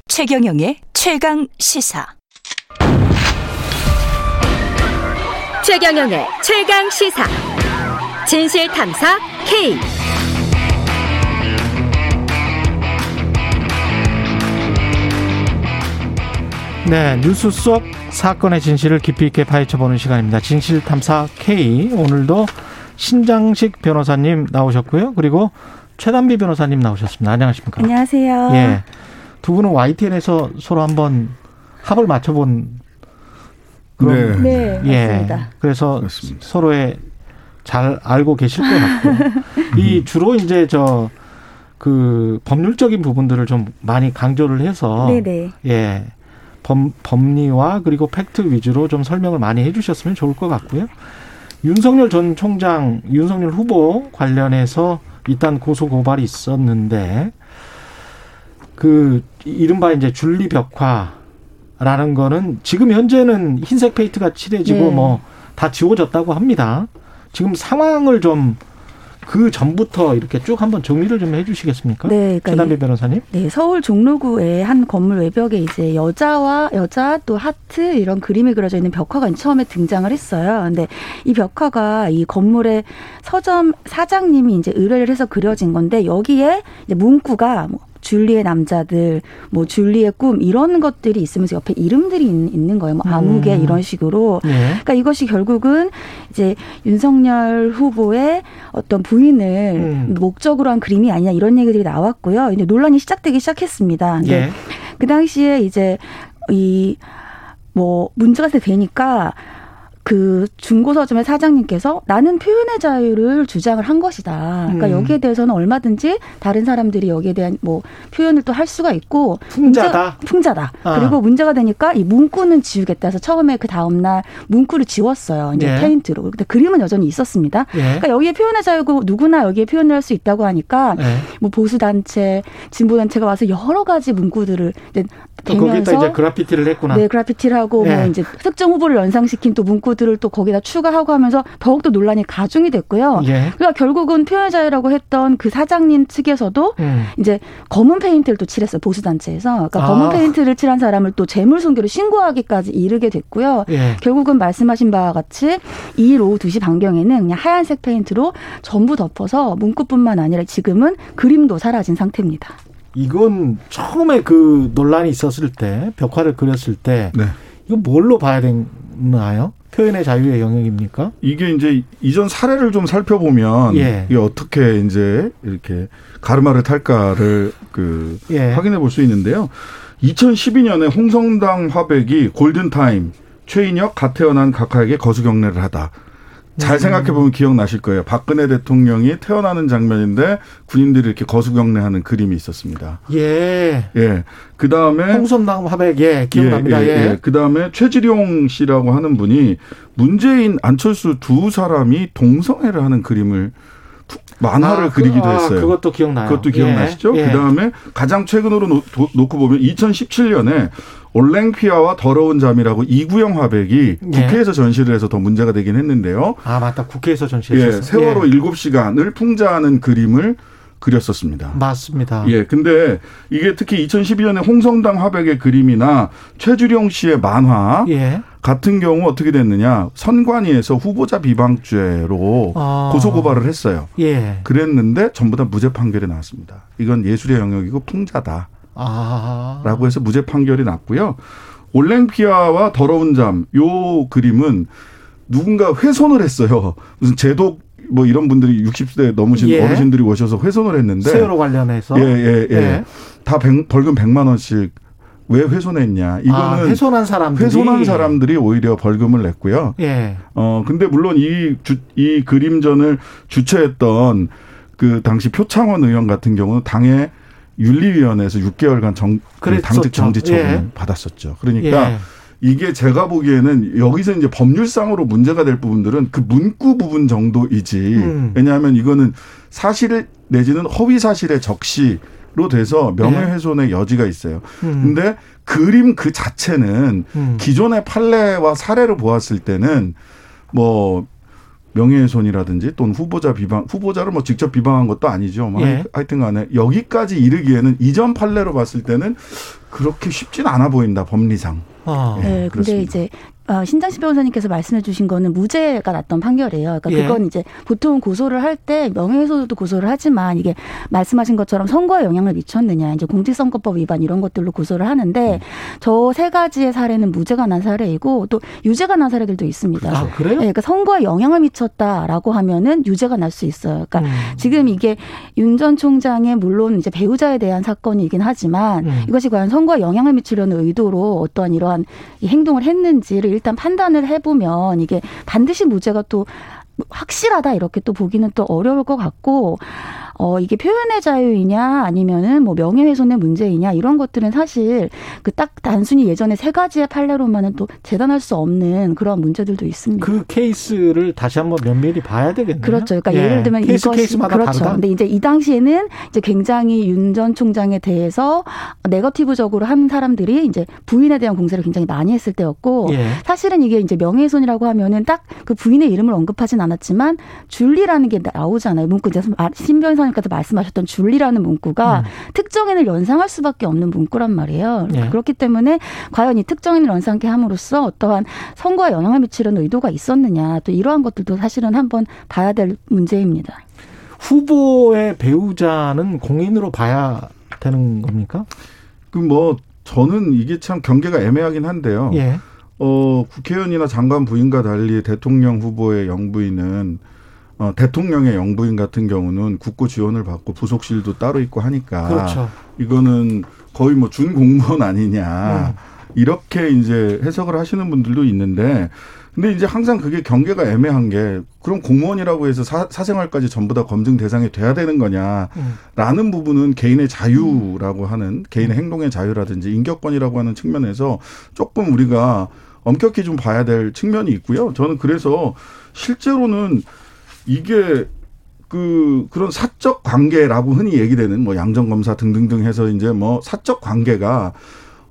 최경영의 최강 시사. 최경영의 최강 시사. 진실 탐사 K. 네, 뉴스 속 사건의 진실을 깊이 있게 파헤쳐보는 시간입니다. 진실 탐사 K. 오늘도 신장식 변호사님 나오셨고요. 그리고 최단비 변호사님 나오셨습니다. 안녕하십니까? 안녕하세요. 예. 두 분은 YTN에서 서로 한번 합을 맞춰본 그런 네, 예. 맞습니다. 그래서 서로의 잘 알고 계실 것 같고 [laughs] 이 주로 이제 저 그 법률적인 부분들을 좀 많이 강조를 해서 네네. 예. 범, 법리와 그리고 팩트 위주로 좀 설명을 많이 해주셨으면 좋을 것 같고요. 윤석열 전 총장, 윤석열 후보 관련해서 일단 고소 고발이 있었는데 그 이른바 이제 준리벽화 라는 거는 지금 현재는 흰색 페인트가 칠해지고 네. 뭐다 지워졌다고 합니다. 지금 상황을 좀 그 전부터 이렇게 쭉 한번 정리를 좀 해주시겠습니까? 네, 그러니까 최단비 이- 변호사님. 네, 서울 종로구의 한 건물 외벽에 이제 여자와 여자 또 하트 이런 그림이 그려져 있는 벽화가 처음에 등장을 했어요. 근데 이 벽화가 이 건물의 서점 사장님이 이제 의뢰를 해서 그려진 건데 여기에 이제 문구가 뭐 줄리의 남자들, 뭐 줄리의 꿈 이런 것들이 있으면서 옆에 이름들이 있- 있는 거예요. 뭐 아무개 음. 이런 식으로. 예. 그러니까 이것이 결국은 이제 윤석열 후보의 어떤 부인을 음. 목적으로 한 그림이 아니냐 이런 얘기들이 나왔고요. 이제 논란이 시작되기 시작했습니다. 예. 그 당시에 이제 이 뭐 문제가 되니까 그 중고서점의 사장님께서 나는 표현의 자유를 주장을 한 것이다. 그러니까 음. 여기에 대해서는 얼마든지 다른 사람들이 여기에 대한 뭐 표현을 또 할 수가 있고 풍자다. 문제- 풍자다. 아. 그리고 문제가 되니까 이 문구는 지우겠다 해서 처음에 그 다음 날 문구를 지웠어요. 이제 예. 페인트로. 근데 그림은 여전히 있었습니다. 예. 그러니까 여기에 표현의 자유고 누구나 여기에 표현을 할 수 있다고 하니까 예. 뭐 보수 단체, 진보 단체가 와서 여러 가지 문구들을 또 거기다 이제 그래피티를 했구나. 네, 그래피티를 하고 예. 뭐 이제 특정 후보를 연상시킨 또 문구들을 또 거기다 추가하고 하면서 더욱 더 논란이 가중이 됐고요. 예. 그러니까 결국은 표현의 자유라고 했던 그 사장님 측에서도 음. 이제 검은 페인트를 또 칠했어요 보수 단체에서. 그러니까 아. 검은 페인트를 칠한 사람을 또 재물 손괴로 신고하기까지 이르게 됐고요. 예. 결국은 말씀하신 바와 같이 2일 오후 2시 반경에는 그냥 하얀색 페인트로 전부 덮어서 문구뿐만 아니라 지금은 그림도 사라진 상태입니다. 이건 처음에 그 논란이 있었을 때 벽화를 그렸을 때 네. 이거 뭘로 봐야 되나요? 표현의 자유의 영역입니까? 이게 이제 이전 사례를 좀 살펴보면 예. 이게 어떻게 이제 이렇게 가르마를 탈까를 그 예. 확인해 볼 수 있는데요. 2012년에 홍성당 화백이 골든타임 최인혁 가태어난 각하에게 거수 경례를 하다. 잘 음. 생각해 보면 기억나실 거예요. 박근혜 대통령이 태어나는 장면인데 군인들이 이렇게 거수 경례하는 그림이 있었습니다. 예. 예. 그 다음에 홍섬당 화백 예 기억납니다. 예. 그 다음에 최지룡 씨라고 하는 분이 문재인, 안철수 두 사람이 동성애를 하는 그림을 푸- 만화를 아, 그- 그리기도 아, 했어요. 그것도 기억나요. 그것도 기억나시죠? 예, 예. 그 다음에 가장 최근으로 놓, 고 보면 2017년에 올랭피아와 더러운 잠이라고 이구영 화백이 예. 국회에서 전시를 해서 더 문제가 되긴 했는데요. 아 맞다 국회에서 예, 전시했었어요. 세월호 예. 일곱 시간을 풍자하는 그림을 그렸었습니다. 맞습니다. 예, 근데 이게 특히 2012년에 홍성당 화백의 그림이나 최주령 씨의 만화 예. 같은 경우 어떻게 됐느냐 선관위에서 후보자 비방죄로 아. 고소 고발을 했어요. 예. 그랬는데 전부 다 무죄 판결이 나왔습니다. 이건 예술의 영역이고 풍자다 라고 아. 해서 무죄 판결이 났고요. 올랭피아와 더러운 잠 요 그림은 누군가 훼손을 했어요. 무슨 제독 뭐 이런 분들이 60세 넘으신 예. 어르신들이 오셔서 훼손을 했는데 세월호 관련해서 예, 예, 예. 예. 다 백- 벌금 100만 원씩 왜 훼손했냐? 이거는 아, 훼손한 사람들이 훼손한 사람들이 오히려 벌금을 냈고요. 예. 어, 근데 물론 이 주, 이 그림전을 주최했던 그 당시 표창원 의원 같은 경우는 당의 윤리위원회에서 6개월간 정, 그. 당직 정지 처분을 예. 받았었죠. 그러니까 예. 이게 제가 보기에는 여기서 이제 법률상으로 문제가 될 부분들은 그 문구 부분 정도이지. 음. 왜냐하면 이거는 사실 내지는 허위 사실의 적시 로 돼서 명예훼손의 여지가 있어요. 네. 음. 근데 그림 그 자체는 음. 기존의 판례와 사례를 보았을 때는 뭐 명예훼손이라든지 또는 후보자 비방 후보자를 뭐 직접 비방한 것도 아니죠. 뭐 예. 하여튼간에 여기까지 이르기에는 이전 판례로 봤을 때는 그렇게 쉽진 않아 보인다 법리상. 아. 예, 네, 근데 그렇습니다. 이제 어, 신장식 변호사님께서 말씀해 주신 거는 무죄가 났던 판결이에요. 그러니까 예. 그건 이제 보통 고소를 할 때 명예훼손도 고소를 하지만 이게 말씀하신 것처럼 선거에 영향을 미쳤느냐, 이제 공직선거법 위반 이런 것들로 고소를 하는데 저세 가지의 사례는 무죄가 난 사례이고 또 유죄가 난 사례들도 있습니다. 아, 그래요? 네, 그러니까 선거에 영향을 미쳤다라고 하면은 유죄가 날 수 있어요. 그러니까 음. 지금 이게 윤 전 총장의 물론 이제 배우자에 대한 사건이긴 하지만 음. 이것이 과연 선거에 영향을 미치려는 의도로 어떠한 이러한 이 행동을 했는지를 일단 판단을 해보면 이게 반드시 무죄가 또 확실하다 이렇게 또 보기는 또 어려울 것 같고 어 이게 표현의 자유이냐 아니면은 뭐 명예훼손의 문제이냐 이런 것들은 사실 그 딱 단순히 예전에 세 가지의 판례로만은 또 재단할 수 없는 그런 문제들도 있습니다. 그 케이스를 다시 한번 면밀히 봐야 되겠네요. 그렇죠. 그러니까 예. 예. 를 들면 케이스 이것이 케이스마다 그렇죠. 다르다. 근데 이제 이 당시에는 이제 굉장히 윤 전 총장에 대해서 네거티브적으로 한 사람들이 이제 부인에 대한 공세를 굉장히 많이 했을 때였고 예. 사실은 이게 이제 명예훼손이라고 하면은 딱 그 부인의 이름을 언급하진 않았지만 줄리라는 게 나오잖아요. 문구 이제 신변 호사님께서 말씀하셨던 줄리라는 문구가 음. 특정인을 연상할 수밖에 없는 문구란 말이에요. 예. 그렇기 때문에 과연 이 특정인을 연상케 함으로써 어떠한 선거에 영향을 미치려는 의도가 있었느냐 또 이러한 것들도 사실은 한번 봐야 될 문제입니다. 후보의 배우자는 공인으로 봐야 되는 겁니까? 그 뭐 저는 이게 참 경계가 애매하긴 한데요. 예. 어, 국회의원이나 장관 부인과 달리 대통령 후보의 영부인은 어, 대통령의 영부인 같은 경우는 국고 지원을 받고 부속실도 따로 있고 하니까 그렇죠. 이거는 거의 뭐 준 공무원 아니냐 음. 이렇게 이제 해석을 하시는 분들도 있는데 근데 이제 항상 그게 경계가 애매한 게 그럼 공무원이라고 해서 사, 사생활까지 전부 다 검증 대상이 돼야 되는 거냐라는 음. 부분은 개인의 자유라고 하는 개인의 행동의 자유라든지 인격권이라고 하는 측면에서 조금 우리가 엄격히 좀 봐야 될 측면이 있고요. 저는 그래서 실제로는 이게 그 그런 사적 관계라고 흔히 얘기되는 뭐 양정 검사 등등등 해서 이제 뭐 사적 관계가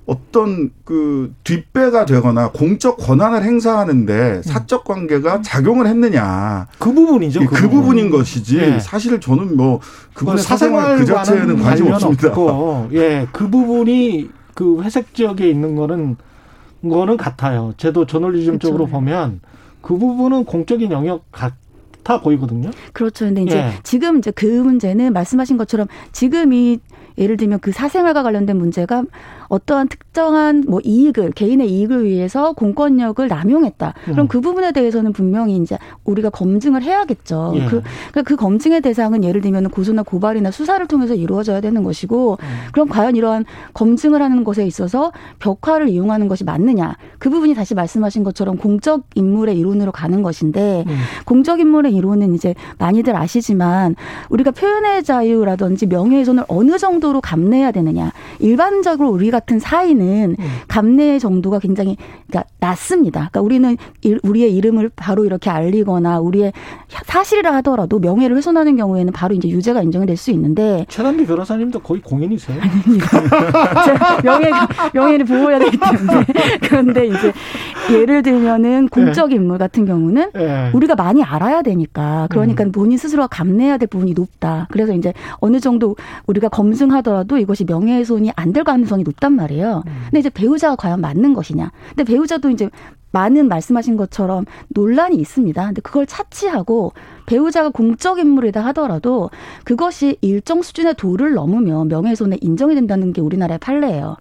어떤 그 뒷배가 되거나 공적 권한을 행사하는데 사적 관계가 작용을 했느냐 그 부분이죠. 그, 부분. 인 것이지 예. 사실 저는 뭐 그분의 사생활 사생활 그 자체에는 관심 없습니다. 없고, 예, 그 부분이 그 회색 지역에 있는 거는 거는 같아요. 저도 저널리즘적으로 그렇죠. 보면 그 부분은 공적인 영역 같 아 보이거든요. 그렇죠. 근데 이제 예. 지금 이제 그 문제는 말씀하신 것처럼 지금 이 예를 들면 그 사생활과 관련된 문제가 어떠한 특정한 뭐 이익을 개인의 이익을 위해서 공권력을 남용했다. 그럼 음. 그 부분에 대해서는 분명히 이제 우리가 검증을 해야겠죠. 예. 그, 그러니까 그 검증의 대상은 예를 들면 고소나 고발이나 수사를 통해서 이루어져야 되는 것이고 음. 그럼 과연 이러한 검증을 하는 것에 있어서 벽화를 이용하는 것이 맞느냐. 그 부분이 다시 말씀하신 것처럼 공적 인물의 이론으로 가는 것인데 음. 공적 인물의 이론은 이제 많이들 아시지만 우리가 표현의 자유라든지 명예훼손을 어느 정도로 감내해야 되느냐. 일반적으로 우리 같은 사이는 음. 감내의 정도가 굉장히 그러니까 낮습니다. 그러니까 우리는 일- 우리의 이름을 바로 이렇게 알리거나 우리의 사실이라 하더라도 명예를 훼손하는 경우에는 바로 이제 유죄가 인정이 될 수 있는데 최단비 변호사님도 거의 공인이세요. 제가 [laughs] 명예 명예를 보호해야 되기 때문에 [laughs] 그런데 이제 예를 들면은 공적 인물 같은 경우는 예. 우리가 많이 알아야 되니까 그러니까 음. 본인 스스로가 감내해야 될 부분이 높다. 그래서 이제 어느 정도 우리가 검증하더라도 이것이 명예훼손이 안 될 가능성이 높단 말이에요. 음. 근데 이제 배우자가 과연 맞는 것이냐? 근데 배우자도 이제 많은 말씀하신 것처럼 논란이 있습니다. 근데 그걸 차치하고 배우자가 공적 인물이다 하더라도 그것이 일정 수준의 도를 넘으면 명예훼손에 인정이 된다는 게 우리나라의 판례예요.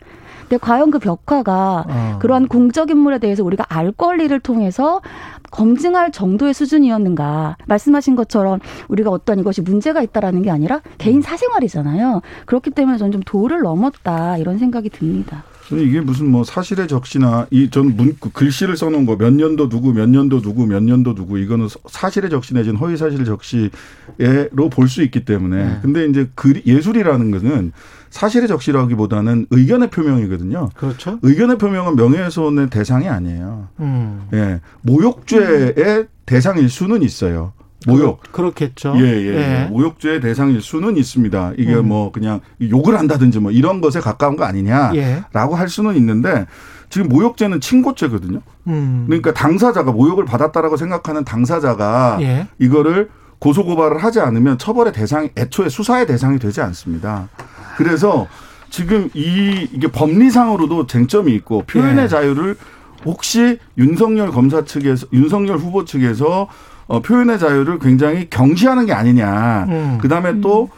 근데 과연 그 벽화가 어. 그러한 공적 인물에 대해서 우리가 알 권리를 통해서 검증할 정도의 수준이었는가. 말씀하신 것처럼 우리가 어떤 이것이 문제가 있다라는 게 아니라 개인 사생활이잖아요. 그렇기 때문에 저는 좀 도를 넘었다 이런 생각이 듭니다. 이게 무슨 뭐 사실의 적시나 이 전 문 글씨를 써놓은 거 몇 년도 누구 몇 년도 누구 몇 년도 누구 이거는 서- 사실의 적시 내지는 허위 사실 적시로 볼 수 있기 때문에 네. 근데 이제 글 예술이라는 것은 사실의 적시라기보다는 의견의 표명이거든요. 그렇죠. 의견의 표명은 명예훼손의 대상이 아니에요. 음. 예, 모욕죄의 대상일 수는 있어요. 모욕. 그렇, 겠죠 예, 예, 예. 모욕죄의 대상일 수는 있습니다. 이게 음. 뭐 그냥 욕을 한다든지 뭐 이런 것에 가까운 거 아니냐라고 예. 할 수는 있는데 지금 모욕죄는 친고죄거든요. 음. 그러니까 당사자가 모욕을 받았다라고 생각하는 당사자가 예. 이거를 고소 고발을 하지 않으면 처벌의 대상이 애초에 수사의 대상이 되지 않습니다. 그래서 지금 이 이게 법리상으로도 쟁점이 있고 표현의 예. 자유를 혹시 윤석열 검사 측에서 윤석열 후보 측에서 어, 표현의 자유를 굉장히 경시하는 게 아니냐. 음. 그다음에 또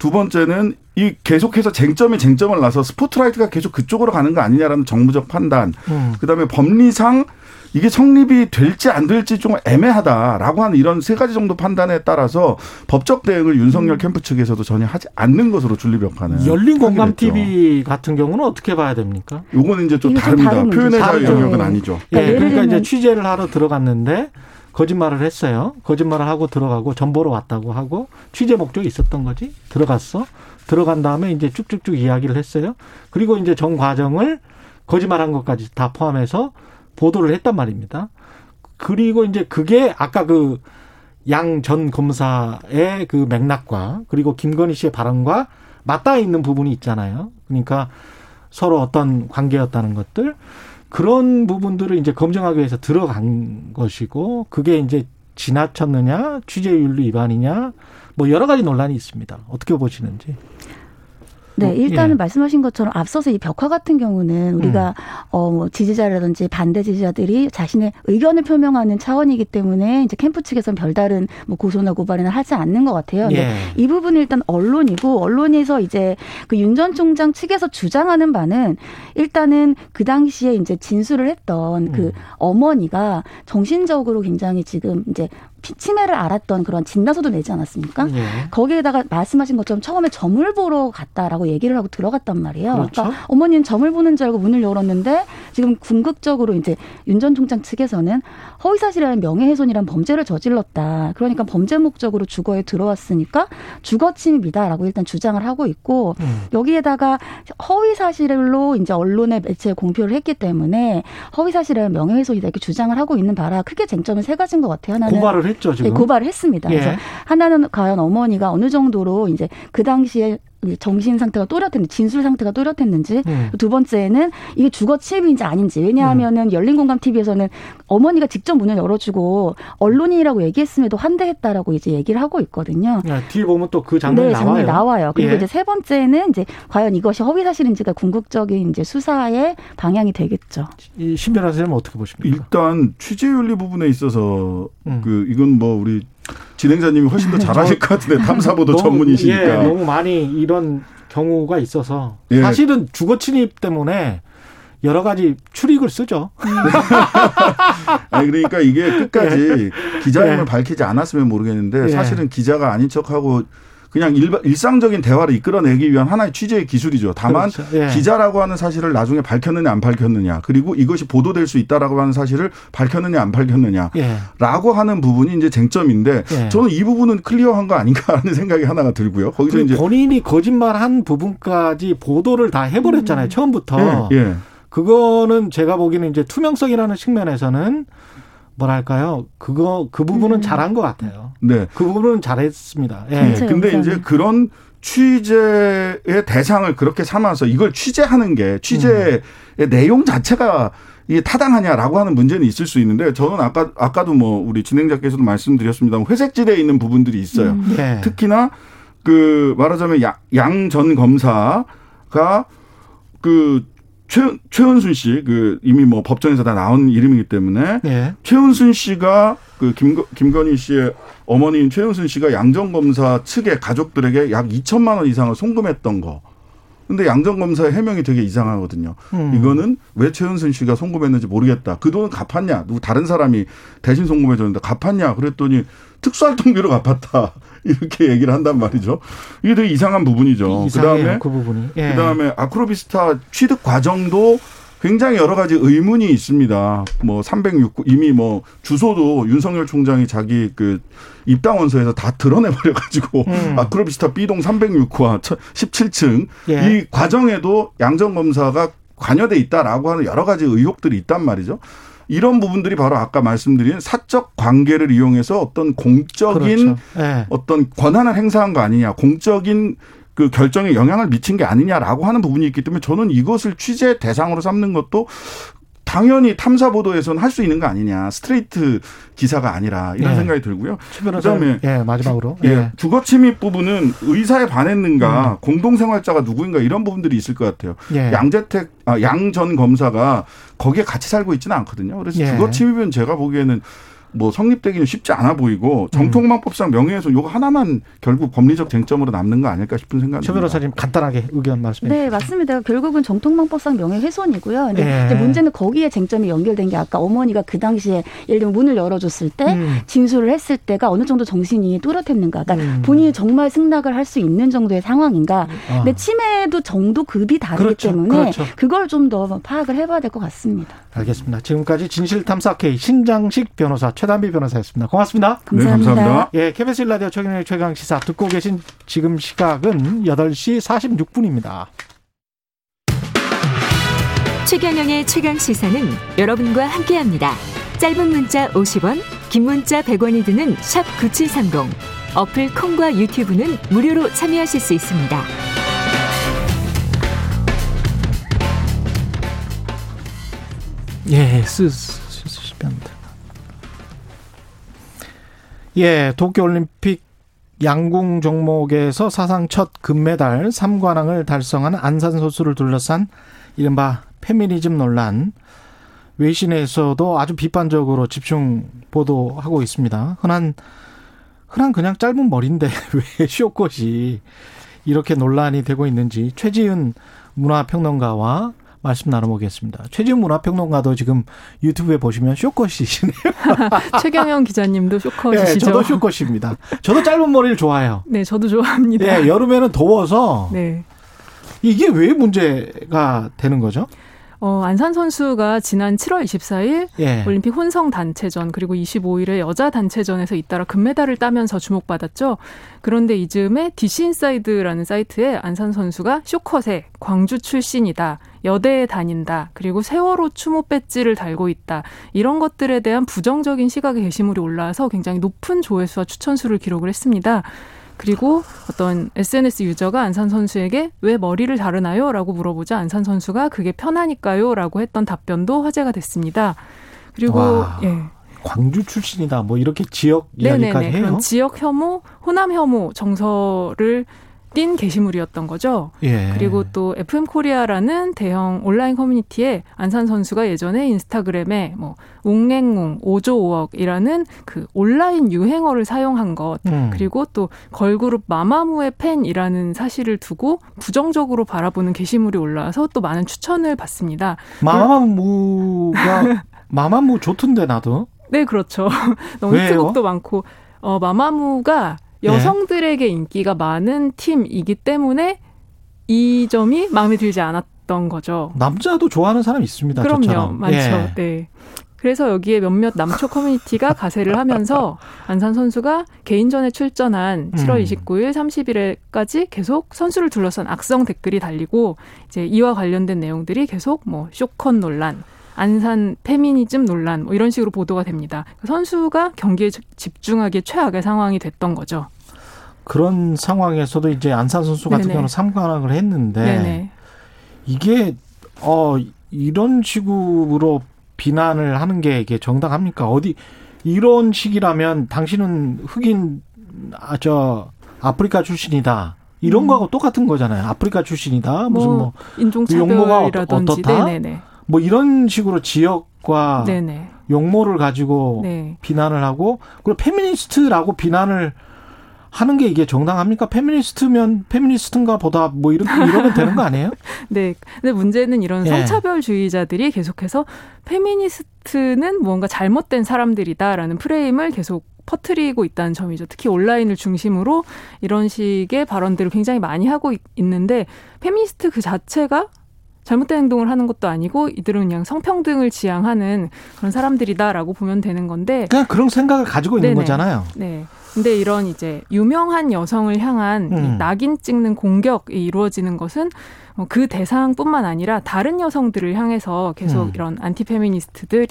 두 번째는 이 계속해서 쟁점이 쟁점을 나서 스포트라이트가 계속 그쪽으로 가는 거 아니냐라는 정부적 판단. 음. 그다음에 법리상 이게 성립이 될지 안 될지 좀 애매하다라고 하는 이런 세 가지 정도 판단에 따라서 법적 대응을 윤석열 캠프 측에서도 전혀 하지 않는 것으로 준리벽하는 열린 공감. TV 같은 경우는 어떻게 봐야 됩니까? 요거는 이제 좀 다릅니다. 다른 표현의. 자유. 영역은 아니죠. 예, 그러니까 그러니까 이제 취재를 하러 들어갔는데 거짓말을 했어요. 거짓말을 하고 들어가고 전보로 왔다고 하고 취재 목적이 있었던 거지. 들어갔어. 들어간 다음에 이제 쭉쭉쭉 이야기를 했어요. 그리고 이제 전 과정을 거짓말한 것까지 다 포함해서 보도를 했단 말입니다. 그리고 이제 그게 아까 그 양 전 검사의 그 맥락과 그리고 김건희 씨의 발언과 맞닿아 있는 부분이 있잖아요. 그러니까 서로 어떤 관계였다는 것들 그런 부분들을 이제 검증하기 위해서 들어간 것이고 그게 이제 지나쳤느냐 취재윤리 위반이냐 뭐 여러 가지 논란이 있습니다. 어떻게 보시는지. 네, 뭐, 일단은 예. 말씀하신 것처럼 앞서서 이 벽화 같은 경우는 우리가 어, 뭐 지지자라든지 반대 지지자들이 자신의 의견을 표명하는 차원이기 때문에 이제 캠프 측에서는 별다른 뭐 고소나 고발이나 하지 않는 것 같아요. 예. 이 부분은 일단 언론이고 언론에서 이제 그 윤 전 총장 측에서 주장하는 바는 일단은 그 당시에 이제 진술을 했던 그 어머니가 정신적으로 굉장히 지금 이제 피- 치매를 앓았던 그런 진단서도 내지 않았습니까? 예. 거기에다가 말씀하신 것처럼 처음에 점을 보러 갔다라고 얘기를 하고 들어갔단 말이에요. 그렇죠. 러니까 어머니는 점을 보는 줄 알고 문을 열었는데 지금 궁극적으로 이제 윤 전 총장 측에서는 허위사실이라는 명예훼손이란 범죄를 저질렀다. 그러니까 범죄 목적으로 주거에 들어왔으니까 주거 침입이다라고 일단 주장을 하고 있고 음. 여기에다가 허위사실로 이제 언론의 매체에 공표를 했기 때문에 허위사실이라는 명예훼손이다 이렇게 주장을 하고 있는 바라 크게 쟁점은 세 가지인 것 같아요. 하나는 고발을 했죠, 지금. 네, 고발을 했습니다. 예. 그래서 하나는 과연 어머니가 어느 정도로 이제 그 당시에 정신 상태가 또렷했는지 진술 상태가 또렷했는지 음. 두 번째는 이게 주거 침입인지 아닌지 왜냐하면은 음. 열린 공감 TV에서는 어머니가 직접 문을 열어주고 언론인이라고 얘기했음에도 환대했다라고 이제 얘기를 하고 있거든요. 야, 뒤에 보면 또 그 장면이 네, 나와요. 장면이 나와요. 그리고 예. 이제 세 번째는 이제 과연 이것이 허위 사실인지가 궁극적인 이제 수사의 방향이 되겠죠. 이신 변호사님 어떻게 보십니까? 일단 취재윤리 부분에 있어서 음. 그 이건 뭐 우리 진행자님이 훨씬 더 [laughs] 잘하실 것 같은데 탐사보도 너무, 전문이시니까. 예, 너무 많이 이런 경우가 있어서 예. 사실은 주거 침입 때문에 여러 가지 추릭을 쓰죠. [laughs] 아니 그러니까 이게 끝까지 기자임을 예. 밝히지 않았으면 모르겠는데 예. 사실은 기자가 아닌 척하고 그냥 일, 일상적인 대화를 이끌어내기 위한 하나의 취재의 기술이죠. 다만 그렇죠. 예. 기자라고 하는 사실을 나중에 밝혔느냐 안 밝혔느냐 그리고 이것이 보도될 수 있다라고 하는 사실을 밝혔느냐 안 밝혔느냐 예. 라고 하는 부분이 이제 쟁점인데 예. 저는 이 부분은 클리어한 거 아닌가 하는 [laughs] 생각이 하나가 들고요. 거기서 이제 본인이 거짓말한 부분까지 보도를 다 해버렸잖아요. 처음부터. 예, 예. 그거는 제가 보기에는 이제 투명성이라는 측면에서는 뭐랄까요. 그거 그 부분은 잘한 것 같아요. 네. 그 부분은 잘했습니다. 예. 네, 근데 이제 그런 취재의 대상을 그렇게 삼아서 이걸 취재하는 게 취재의 내용 자체가 이게 타당하냐라고 하는 문제는 있을 수 있는데 저는 아까 아까도 뭐 우리 진행자께서도 말씀드렸습니다만 회색지대에 있는 부분들이 있어요. 음. 네. 특히나 그 말하자면 양 전 검사가 그 최, 최은순 씨, 그 이미 뭐 법정에서 다 나온 이름이기 때문에 예. 최은순 씨가 그 김, 김건희 씨의 어머니인 최은순 씨가 양정 검사 측의 가족들에게 약 2천만 원 이상을 송금했던 거. 근데 양정 검사의 해명이 되게 이상하거든요. 음. 이거는 왜 최은순 씨가 송금했는지 모르겠다. 그 돈은 갚았냐? 누구 다른 사람이 대신 송금해 줬는데 갚았냐? 그랬더니 특수활동비로 갚았다. [laughs] 이렇게 얘기를 한단 말이죠. 이게 되게 이상한 부분이죠. 이상해요, 그다음에 그 부분이. 예. 그다음에 아크로비스타 취득 과정도 굉장히 여러 가지 의문이 있습니다. 뭐 306구 이미 뭐 주소도 윤석열 총장이 자기 그 입당 원서에서 다 드러내 버려 가지고 음. 아크로비스타 B동 306호와 17층 예. 이 과정에도 양정 검사가 관여돼 있다라고 하는 여러 가지 의혹들이 있단 말이죠. 이런 부분들이 바로 아까 말씀드린 사적 관계를 이용해서 어떤 공적인 그렇죠. 예. 어떤 권한을 행사한 거 아니냐, 공적인 그 결정에 영향을 미친 게 아니냐라고 하는 부분이 있기 때문에 저는 이것을 취재 대상으로 삼는 것도 당연히 탐사 보도에서는 할 수 있는 거 아니냐, 스트레이트 기사가 아니라 이런 네. 생각이 들고요. 그다음에 예, 마지막으로. 예, 예. 주거 침입 부분은 의사에 반했는가, 음. 공동 생활자가 누구인가 이런 부분들이 있을 것 같아요. 예. 양재택 아, 양전 검사가 거기에 같이 살고 있지는 않거든요. 그래서 예. 주거 침입은 제가 보기에는 뭐 성립되기는 쉽지 않아 보이고 정통망법상 명예훼손 요거 하나만 결국 법리적 쟁점으로 남는 거 아닐까 싶은 생각이 최 변호사님 간단하게 의견 말씀해 주세요. 네, 맞습니다. 결국은 정통망법상 명예훼손이고요. 근데 예. 이제 문제는 거기에 쟁점이 연결된 게 아까 어머니가 그 당시에 예를 들면 문을 열어줬을 때 음. 진술을 했을 때가 어느 정도 정신이 또렷했는가. 그러니까 음. 본인이 정말 승낙을 할 수 있는 정도의 상황인가. 어. 근데 치매도 정도 급이 다르기 그렇죠, 때문에 그렇죠. 그걸 좀 더 파악을 해봐야 될 것 같습니다. 알겠습니다. 지금까지 진실탐사 K 신장식 변호사 최단비 변호사였습니다. 고맙습니다. 네, 감사합니다. 예, KBS 라디오 최경영 최강 시사 듣고 계신 지금 시각은 8시 46분입니다. 최경영의 최강 시사는 여러분과 함께합니다. 짧은 문자 50원, 긴 문자 100원이 드는 샵 9730. 어플 콩과 유튜브는 무료로 참여하실 수 있습니다. 예, 쓰, 쓰, 쓰시면. 예, 도쿄올림픽 양궁 종목에서 사상 첫 금메달 3관왕을 달성한 안산 선수를 둘러싼 이른바 페미니즘 논란 외신에서도 아주 비판적으로 집중 보도하고 있습니다. 흔한 흔한 그냥 짧은 머리인데 [laughs] 왜 쇼컷이 이렇게 논란이 되고 있는지 최지은 문화평론가와 말씀 나눠보겠습니다. 최지은 문화평론가도 지금 유튜브에 보시면 쇼컷이시네요. [laughs] 최경영 기자님도 쇼컷이시죠? 네, 저도 쇼컷입니다. 저도 짧은 머리를 좋아해요. [laughs] 네, 저도 좋아합니다. 네, 여름에는 더워서 네. 이게 왜 문제가 되는 거죠? 어, 안산 선수가 지난 7월 24일 예. 올림픽 혼성 단체전 그리고 25일에 여자 단체전에서 잇따라 금메달을 따면서 주목받았죠. 그런데 이즈음에 DC 인사이드라는 사이트에 안산 선수가 숏컷에 광주 출신이다. 여대에 다닌다. 그리고 세월호 추모 배지를 달고 있다. 이런 것들에 대한 부정적인 시각의 게시물이 올라와서 굉장히 높은 조회수와 추천수를 기록을 했습니다. 그리고 어떤 SNS 유저가 안산 선수에게 왜 머리를 자르나요? 라고 물어보자 안산 선수가 그게 편하니까요? 라고 했던 답변도 화제가 됐습니다. 그리고, 와, 예. 광주 출신이다. 뭐 이렇게 지역 네네네. 이야기까지 해요. 그런 지역 혐오, 호남 혐오 정서를 띤 게시물이었던 거죠. 예. 그리고 또 FM 코리아라는 대형 온라인 커뮤니티에 안산 선수가 예전에 인스타그램에 뭐 웅앵웅 5조 5억이라는 그 온라인 유행어를 사용한 것 음. 그리고 또 걸그룹 마마무의 팬이라는 사실을 두고 부정적으로 바라보는 게시물이 올라와서 또 많은 추천을 받습니다. 마마무가 [laughs] 마마무 좋던데 나도. 네, 그렇죠. [laughs] 너무 왜요? 히트곡도 많고 어 마마무가 여성들에게 인기가 많은 팀이기 때문에 이 점이 마음에 들지 않았던 거죠. 남자도 좋아하는 사람 있습니다. 그럼요, 저처럼. 많죠. 예. 네. 그래서 여기에 몇몇 남초 커뮤니티가 [laughs] 가세를 하면서 안산 선수가 개인전에 출전한 7월 음. 29일, 30일에까지 계속 선수를 둘러싼 악성 댓글이 달리고 이제 이와 관련된 내용들이 계속 뭐 쇼컷 논란, 안산 페미니즘 논란 뭐 이런 식으로 보도가 됩니다. 선수가 경기에 집- 집중하기에 최악의 상황이 됐던 거죠. 그런 상황에서도 이제 안산 선수 같은 네네. 경우는 삼관왕을 했는데 네네. 이게 어 이런 식으로 비난을 하는 게 이게 정당합니까? 어디 이런 식이라면 당신은 흑인 아 저 아프리카 출신이다. 이런 음. 거하고 똑같은 거잖아요. 아프리카 출신이다. 무슨 뭐, 뭐 용모가 어- 인종차별이라든지 어떻다? 네네네. 뭐 이런 식으로 지역과 네네. 용모를 가지고 네. 비난을 하고 그리고 페미니스트라고 비난을 하는 게 이게 정당합니까? 페미니스트면 페미니스트인가 보다 뭐 이렇게 이러면 되는 거 아니에요? [laughs] 네. 근데 문제는 이런 예. 성차별주의자들이 계속해서 페미니스트는 뭔가 잘못된 사람들이다라는 프레임을 계속 퍼뜨리고 있다는 점이죠. 특히 온라인을 중심으로 이런 식의 발언들을 굉장히 많이 하고 있- 있는데 페미니스트 그 자체가 잘못된 행동을 하는 것도 아니고 이들은 그냥 성평등을 지향하는 그런 사람들이다라고 보면 되는 건데 그냥 그런 생각을 가지고 있는 네네. 거잖아요. 네. 근데 이런 이제 유명한 여성을 향한 이 음. 낙인 찍는 공격이 이루어지는 것은 뭐 그 대상뿐만 아니라 다른 여성들을 향해서 계속 음. 이런 안티페미니스트들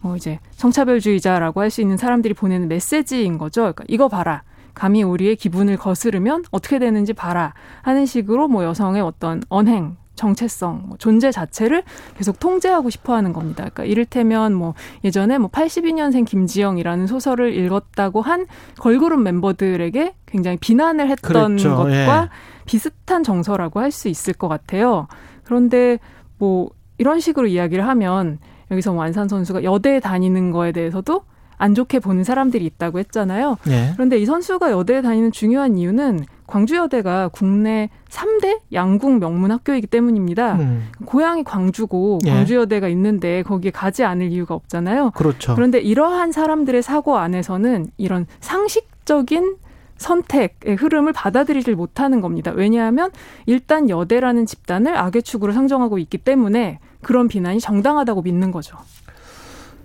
뭐 이제 성차별주의자라고 할 수 있는 사람들이 보내는 메시지인 거죠. 그러니까 이거 봐라. 감히 우리의 기분을 거스르면 어떻게 되는지 봐라 하는 식으로 뭐 여성의 어떤 언행 정체성, 뭐 존재 자체를 계속 통제하고 싶어 하는 겁니다. 그러니까 이를테면 뭐 예전에 뭐 82년생 김지영이라는 소설을 읽었다고 한 걸그룹 멤버들에게 굉장히 비난을 했던 그랬죠. 것과 예. 비슷한 정서라고 할 수 있을 것 같아요. 그런데 뭐 이런 식으로 이야기를 하면 여기서 뭐 안산 선수가 여대에 다니는 거에 대해서도 안 좋게 보는 사람들이 있다고 했잖아요. 예. 그런데 이 선수가 여대에 다니는 중요한 이유는 광주여대가 국내 3대 양궁 명문 학교이기 때문입니다. 음, 고향이 광주고 예. 광주여대가 있는데 거기에 가지 않을 이유가 없잖아요. 그렇죠. 그런데 이러한 사람들의 사고 안에서는 이런 상식적인 선택의 흐름을 받아들이질 못하는 겁니다. 왜냐하면 일단 여대라는 집단을 악의 축으로 상정하고 있기 때문에 그런 비난이 정당하다고 믿는 거죠.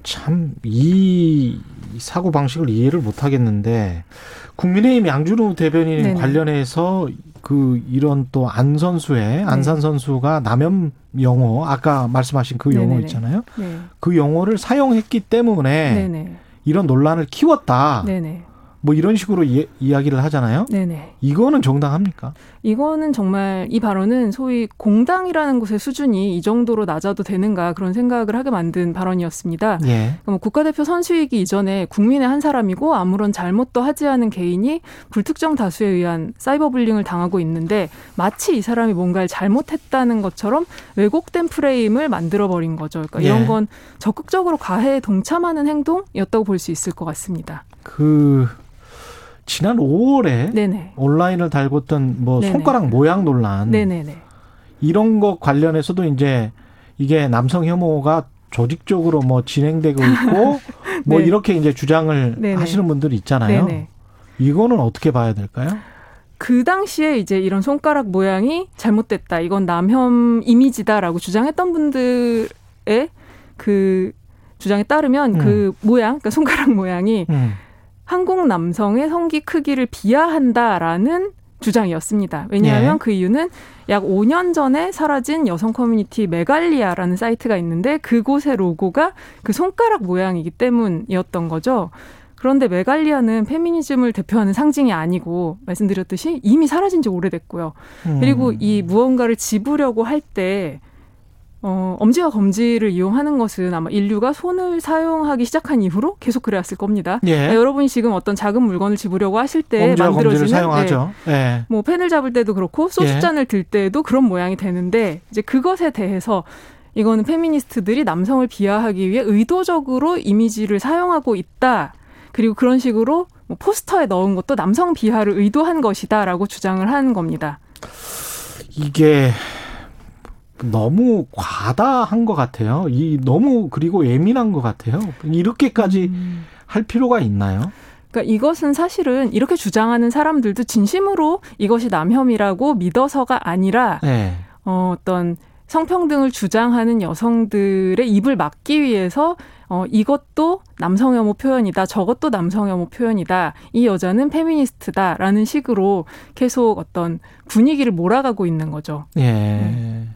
참 이 사고 방식을 이해를 못 하겠는데 국민의힘 양준호 대변인 네네. 관련해서 그 이런 또 안 선수의 안산 선수가 남염 용어 아까 말씀하신 그 네네네. 있잖아요. 네. 그 용어를 사용했기 때문에 네네. 이런 논란을 키웠다. 뭐 이런 식으로 이, 이야기를 하잖아요. 네네. 이거는 정당합니까? 이거는 정말 이 발언은 소위 공당이라는 곳의 수준이 이 정도로 낮아도 되는가 그런 생각을 하게 만든 발언이었습니다. 예. 그러니까 뭐 국가대표 선수이기 이전에 국민의 한 사람이고 아무런 잘못도 하지 않은 개인이 불특정 다수에 의한 사이버 불링을 당하고 있는데 마치 이 사람이 뭔가를 잘못했다는 것처럼 왜곡된 프레임을 만들어 버린 거죠. 그러니까 예. 이런 건 적극적으로 가해에 동참하는 행동이었다고 볼 수 있을 것 같습니다. 그 지난 5월에 네네. 온라인을 달궜던 뭐 네네. 손가락 모양 논란 네네네. 이런 것 관련해서도 이제 이게 남성 혐오가 조직적으로 뭐 진행되고 있고 [laughs] 뭐 네. 이렇게 이제 주장을 네네. 하시는 분들이 있잖아요. 이거는 어떻게 봐야 될까요? 그 당시에 이제 이런 손가락 모양이 잘못됐다. 이건 남혐 이미지다라고 주장했던 분들의 그 주장에 따르면 음. 그 모양, 그러니까 손가락 모양이 음. 한국 남성의 성기 크기를 비하한다라는 주장이었습니다. 왜냐하면 예. 그 이유는 약 5년 전에 사라진 여성 커뮤니티 메갈리아라는 사이트가 있는데 그곳의 로고가 그 손가락 모양이기 때문이었던 거죠. 그런데 메갈리아는 페미니즘을 대표하는 상징이 아니고 말씀드렸듯이 이미 사라진 지 오래됐고요. 음. 그리고 이 무언가를 집으려고 할 때 어, 엄지와 검지를 이용하는 것은 아마 인류가 손을 사용하기 시작한 이후로 계속 그래왔을 겁니다. 예. 그러니까 여러분이 지금 어떤 작은 물건을 집으려고 하실 때 만들어지는 사용하죠. 예. 네, 뭐 펜을 잡을 때도 그렇고 소주 잔을 들 때도 그런 모양이 되는데 이제 그것에 대해서 이거는 페미니스트들이 남성을 비하하기 위해 의도적으로 이미지를 사용하고 있다. 그리고 그런 식으로 뭐 포스터에 넣은 것도 남성 비하를 의도한 것이다라고 주장을 한 겁니다. 이게 너무 과다한 것 같아요. 이 너무 그리고 예민한 것 같아요. 이렇게까지 음. 할 필요가 있나요? 그러니까 이것은 사실은 이렇게 주장하는 사람들도 진심으로 이것이 남혐이라고 믿어서가 아니라 네. 어, 어떤 성평등을 주장하는 여성들의 입을 막기 위해서 어, 이것도 남성 혐오 표현이다. 저것도 남성 혐오 표현이다. 이 여자는 페미니스트다라는 식으로 계속 어떤 분위기를 몰아가고 있는 거죠. 예.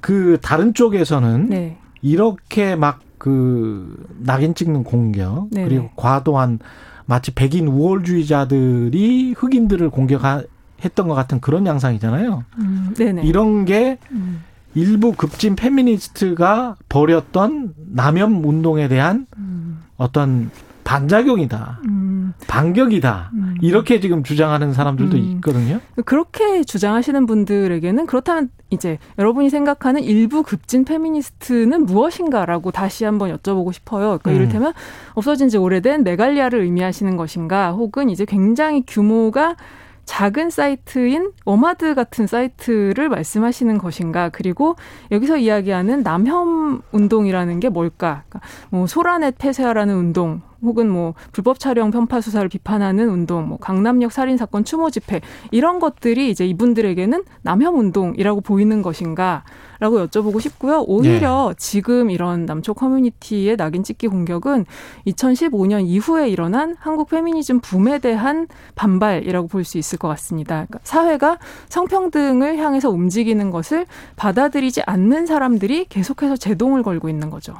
그 다른 쪽에서는 네. 이렇게 막 그 낙인 찍는 공격 네네. 그리고 과도한 마치 백인 우월주의자들이 흑인들을 공격했던 것 같은 그런 양상이잖아요. 음. 이런 게 음, 일부 급진 페미니스트가 벌였던 남혐 운동에 대한 음, 어떤 반작용이다. 음. 반격이다. 음. 이렇게 지금 주장하는 사람들도 음. 있거든요. 그렇게 주장하시는 분들에게는 그렇다면 이제 여러분이 생각하는 일부 급진 페미니스트는 무엇인가라고 다시 한번 여쭤보고 싶어요. 그러니까 음. 이를테면 없어진 지 오래된 메갈리아를 의미하시는 것인가 혹은 이제 굉장히 규모가 작은 사이트인 워마드 같은 사이트를 말씀하시는 것인가 그리고 여기서 이야기하는 남혐 운동이라는 게 뭘까 그러니까 뭐 소라넷 폐쇄하라는 운동 혹은 뭐 불법 촬영 편파 수사를 비판하는 운동 뭐 강남역 살인 사건 추모 집회 이런 것들이 이제 이분들에게는 남혐 운동이라고 보이는 것인가라고 여쭤보고 싶고요 오히려 지금 이런 남초 커뮤니티의 낙인 찍기 공격은 2015년 이후에 일어난 한국 페미니즘 붐에 대한 반발이라고 볼 수 있을 것 같습니다. 그러니까 사회가 성평등을 향해서 움직이는 것을 받아들이지 않는 사람들이 계속해서 제동을 걸고 있는 거죠.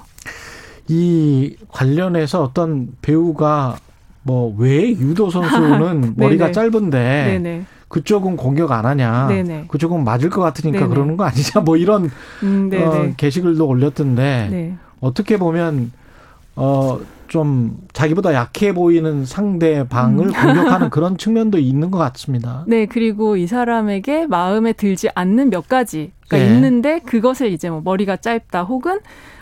이 관련해서 어떤 배우가 뭐 왜 유도 선수는 [laughs] 머리가 네네. 짧은데 네네. 그쪽은 공격 안 하냐? 네네. 그쪽은 맞을 것 같으니까 네네. 그러는 거 아니냐? [laughs] 뭐 이런 음. 어, 게시글도 올렸던데 네. 어떻게 보면 어 좀 자기보다 약해 보이는 상대방을 음. [laughs] 공격하는 그런 측면도 있는 것 같습니다. 네, 그리고 이 사람에게 마음에 들지 않는 몇 가지가 예. 있는데 그것을 이제 뭐 머리가 짧다 혹은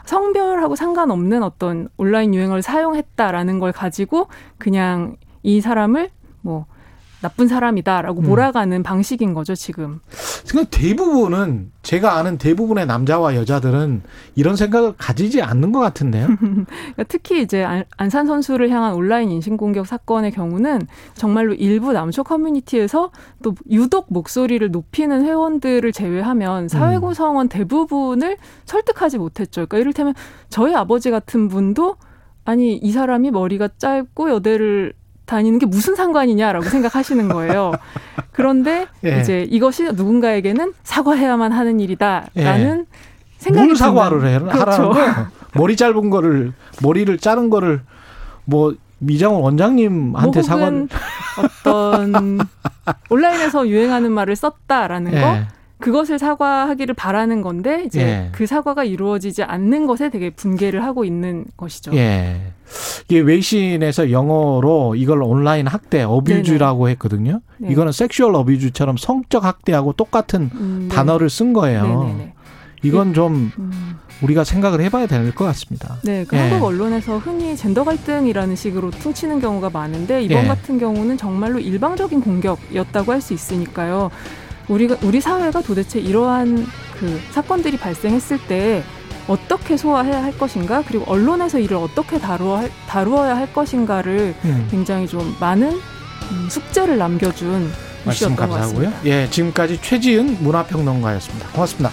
성별하고 상관없는 어떤 온라인 유행어를 사용했다라는 걸 가지고 그냥 이 사람을 뭐 나쁜 사람이다라고 음. 몰아가는 방식인 거죠, 지금. 그러니까 대부분은 제가 아는 대부분의 남자와 여자들은 이런 생각을 가지지 않는 것 같은데요. [laughs] 그러니까 특히 이제 안- 안산 선수를 향한 온라인 인신공격 사건의 경우는 정말로 일부 남초 커뮤니티에서 또 유독 목소리를 높이는 회원들을 제외하면 사회 구성원 대부분을 설득하지 못했죠. 그러니까 이를테면 저희 아버지 같은 분도 아니 이 사람이 머리가 짧고 여대를 다니는 게 무슨 상관이냐라고 생각하시는 거예요. 그런데 예. 이제 이것이 누군가에게는 사과해야만 하는 일이다라는 예. 생각이 뭘 사과를 해? 든다는- 하라는 그렇죠. 거? 머리 짧은 거를 머리를 자른 거를 뭐 미장원 원장님한테 뭐 사과를 혹은 어떤 [laughs] 온라인에서 유행하는 말을 썼다라는 거 예. 그것을 사과하기를 바라는 건데 이제 예. 그 사과가 이루어지지 않는 것에 되게 분개를 하고 있는 것이죠. 예. 이게 외신에서 영어로 이걸 온라인 학대 abuse라고 했거든요. 네. 이거는 sexual abuse처럼 성적 학대하고 똑같은 음, 네. 단어를 쓴 거예요. 네네네. 이건 좀 음. 우리가 생각을 해봐야 될 것 같습니다. 네, 그 예. 한국 언론에서 흔히 젠더 갈등이라는 식으로 퉁치는 경우가 많은데 이번 예. 같은 경우는 정말로 일방적인 공격이었다고 할 수 있으니까요. 우리가 우리 사회가 도대체 이러한 그 사건들이 발생했을 때 어떻게 소화해야 할 것인가 그리고 언론에서 이를 어떻게 다루어 할- 다루어야 할 것인가를 음. 굉장히 좀 많은 음, 숙제를 남겨준 말씀 감사하고요. 같습니다. 예, 지금까지 최지은 문화평론가였습니다. 고맙습니다.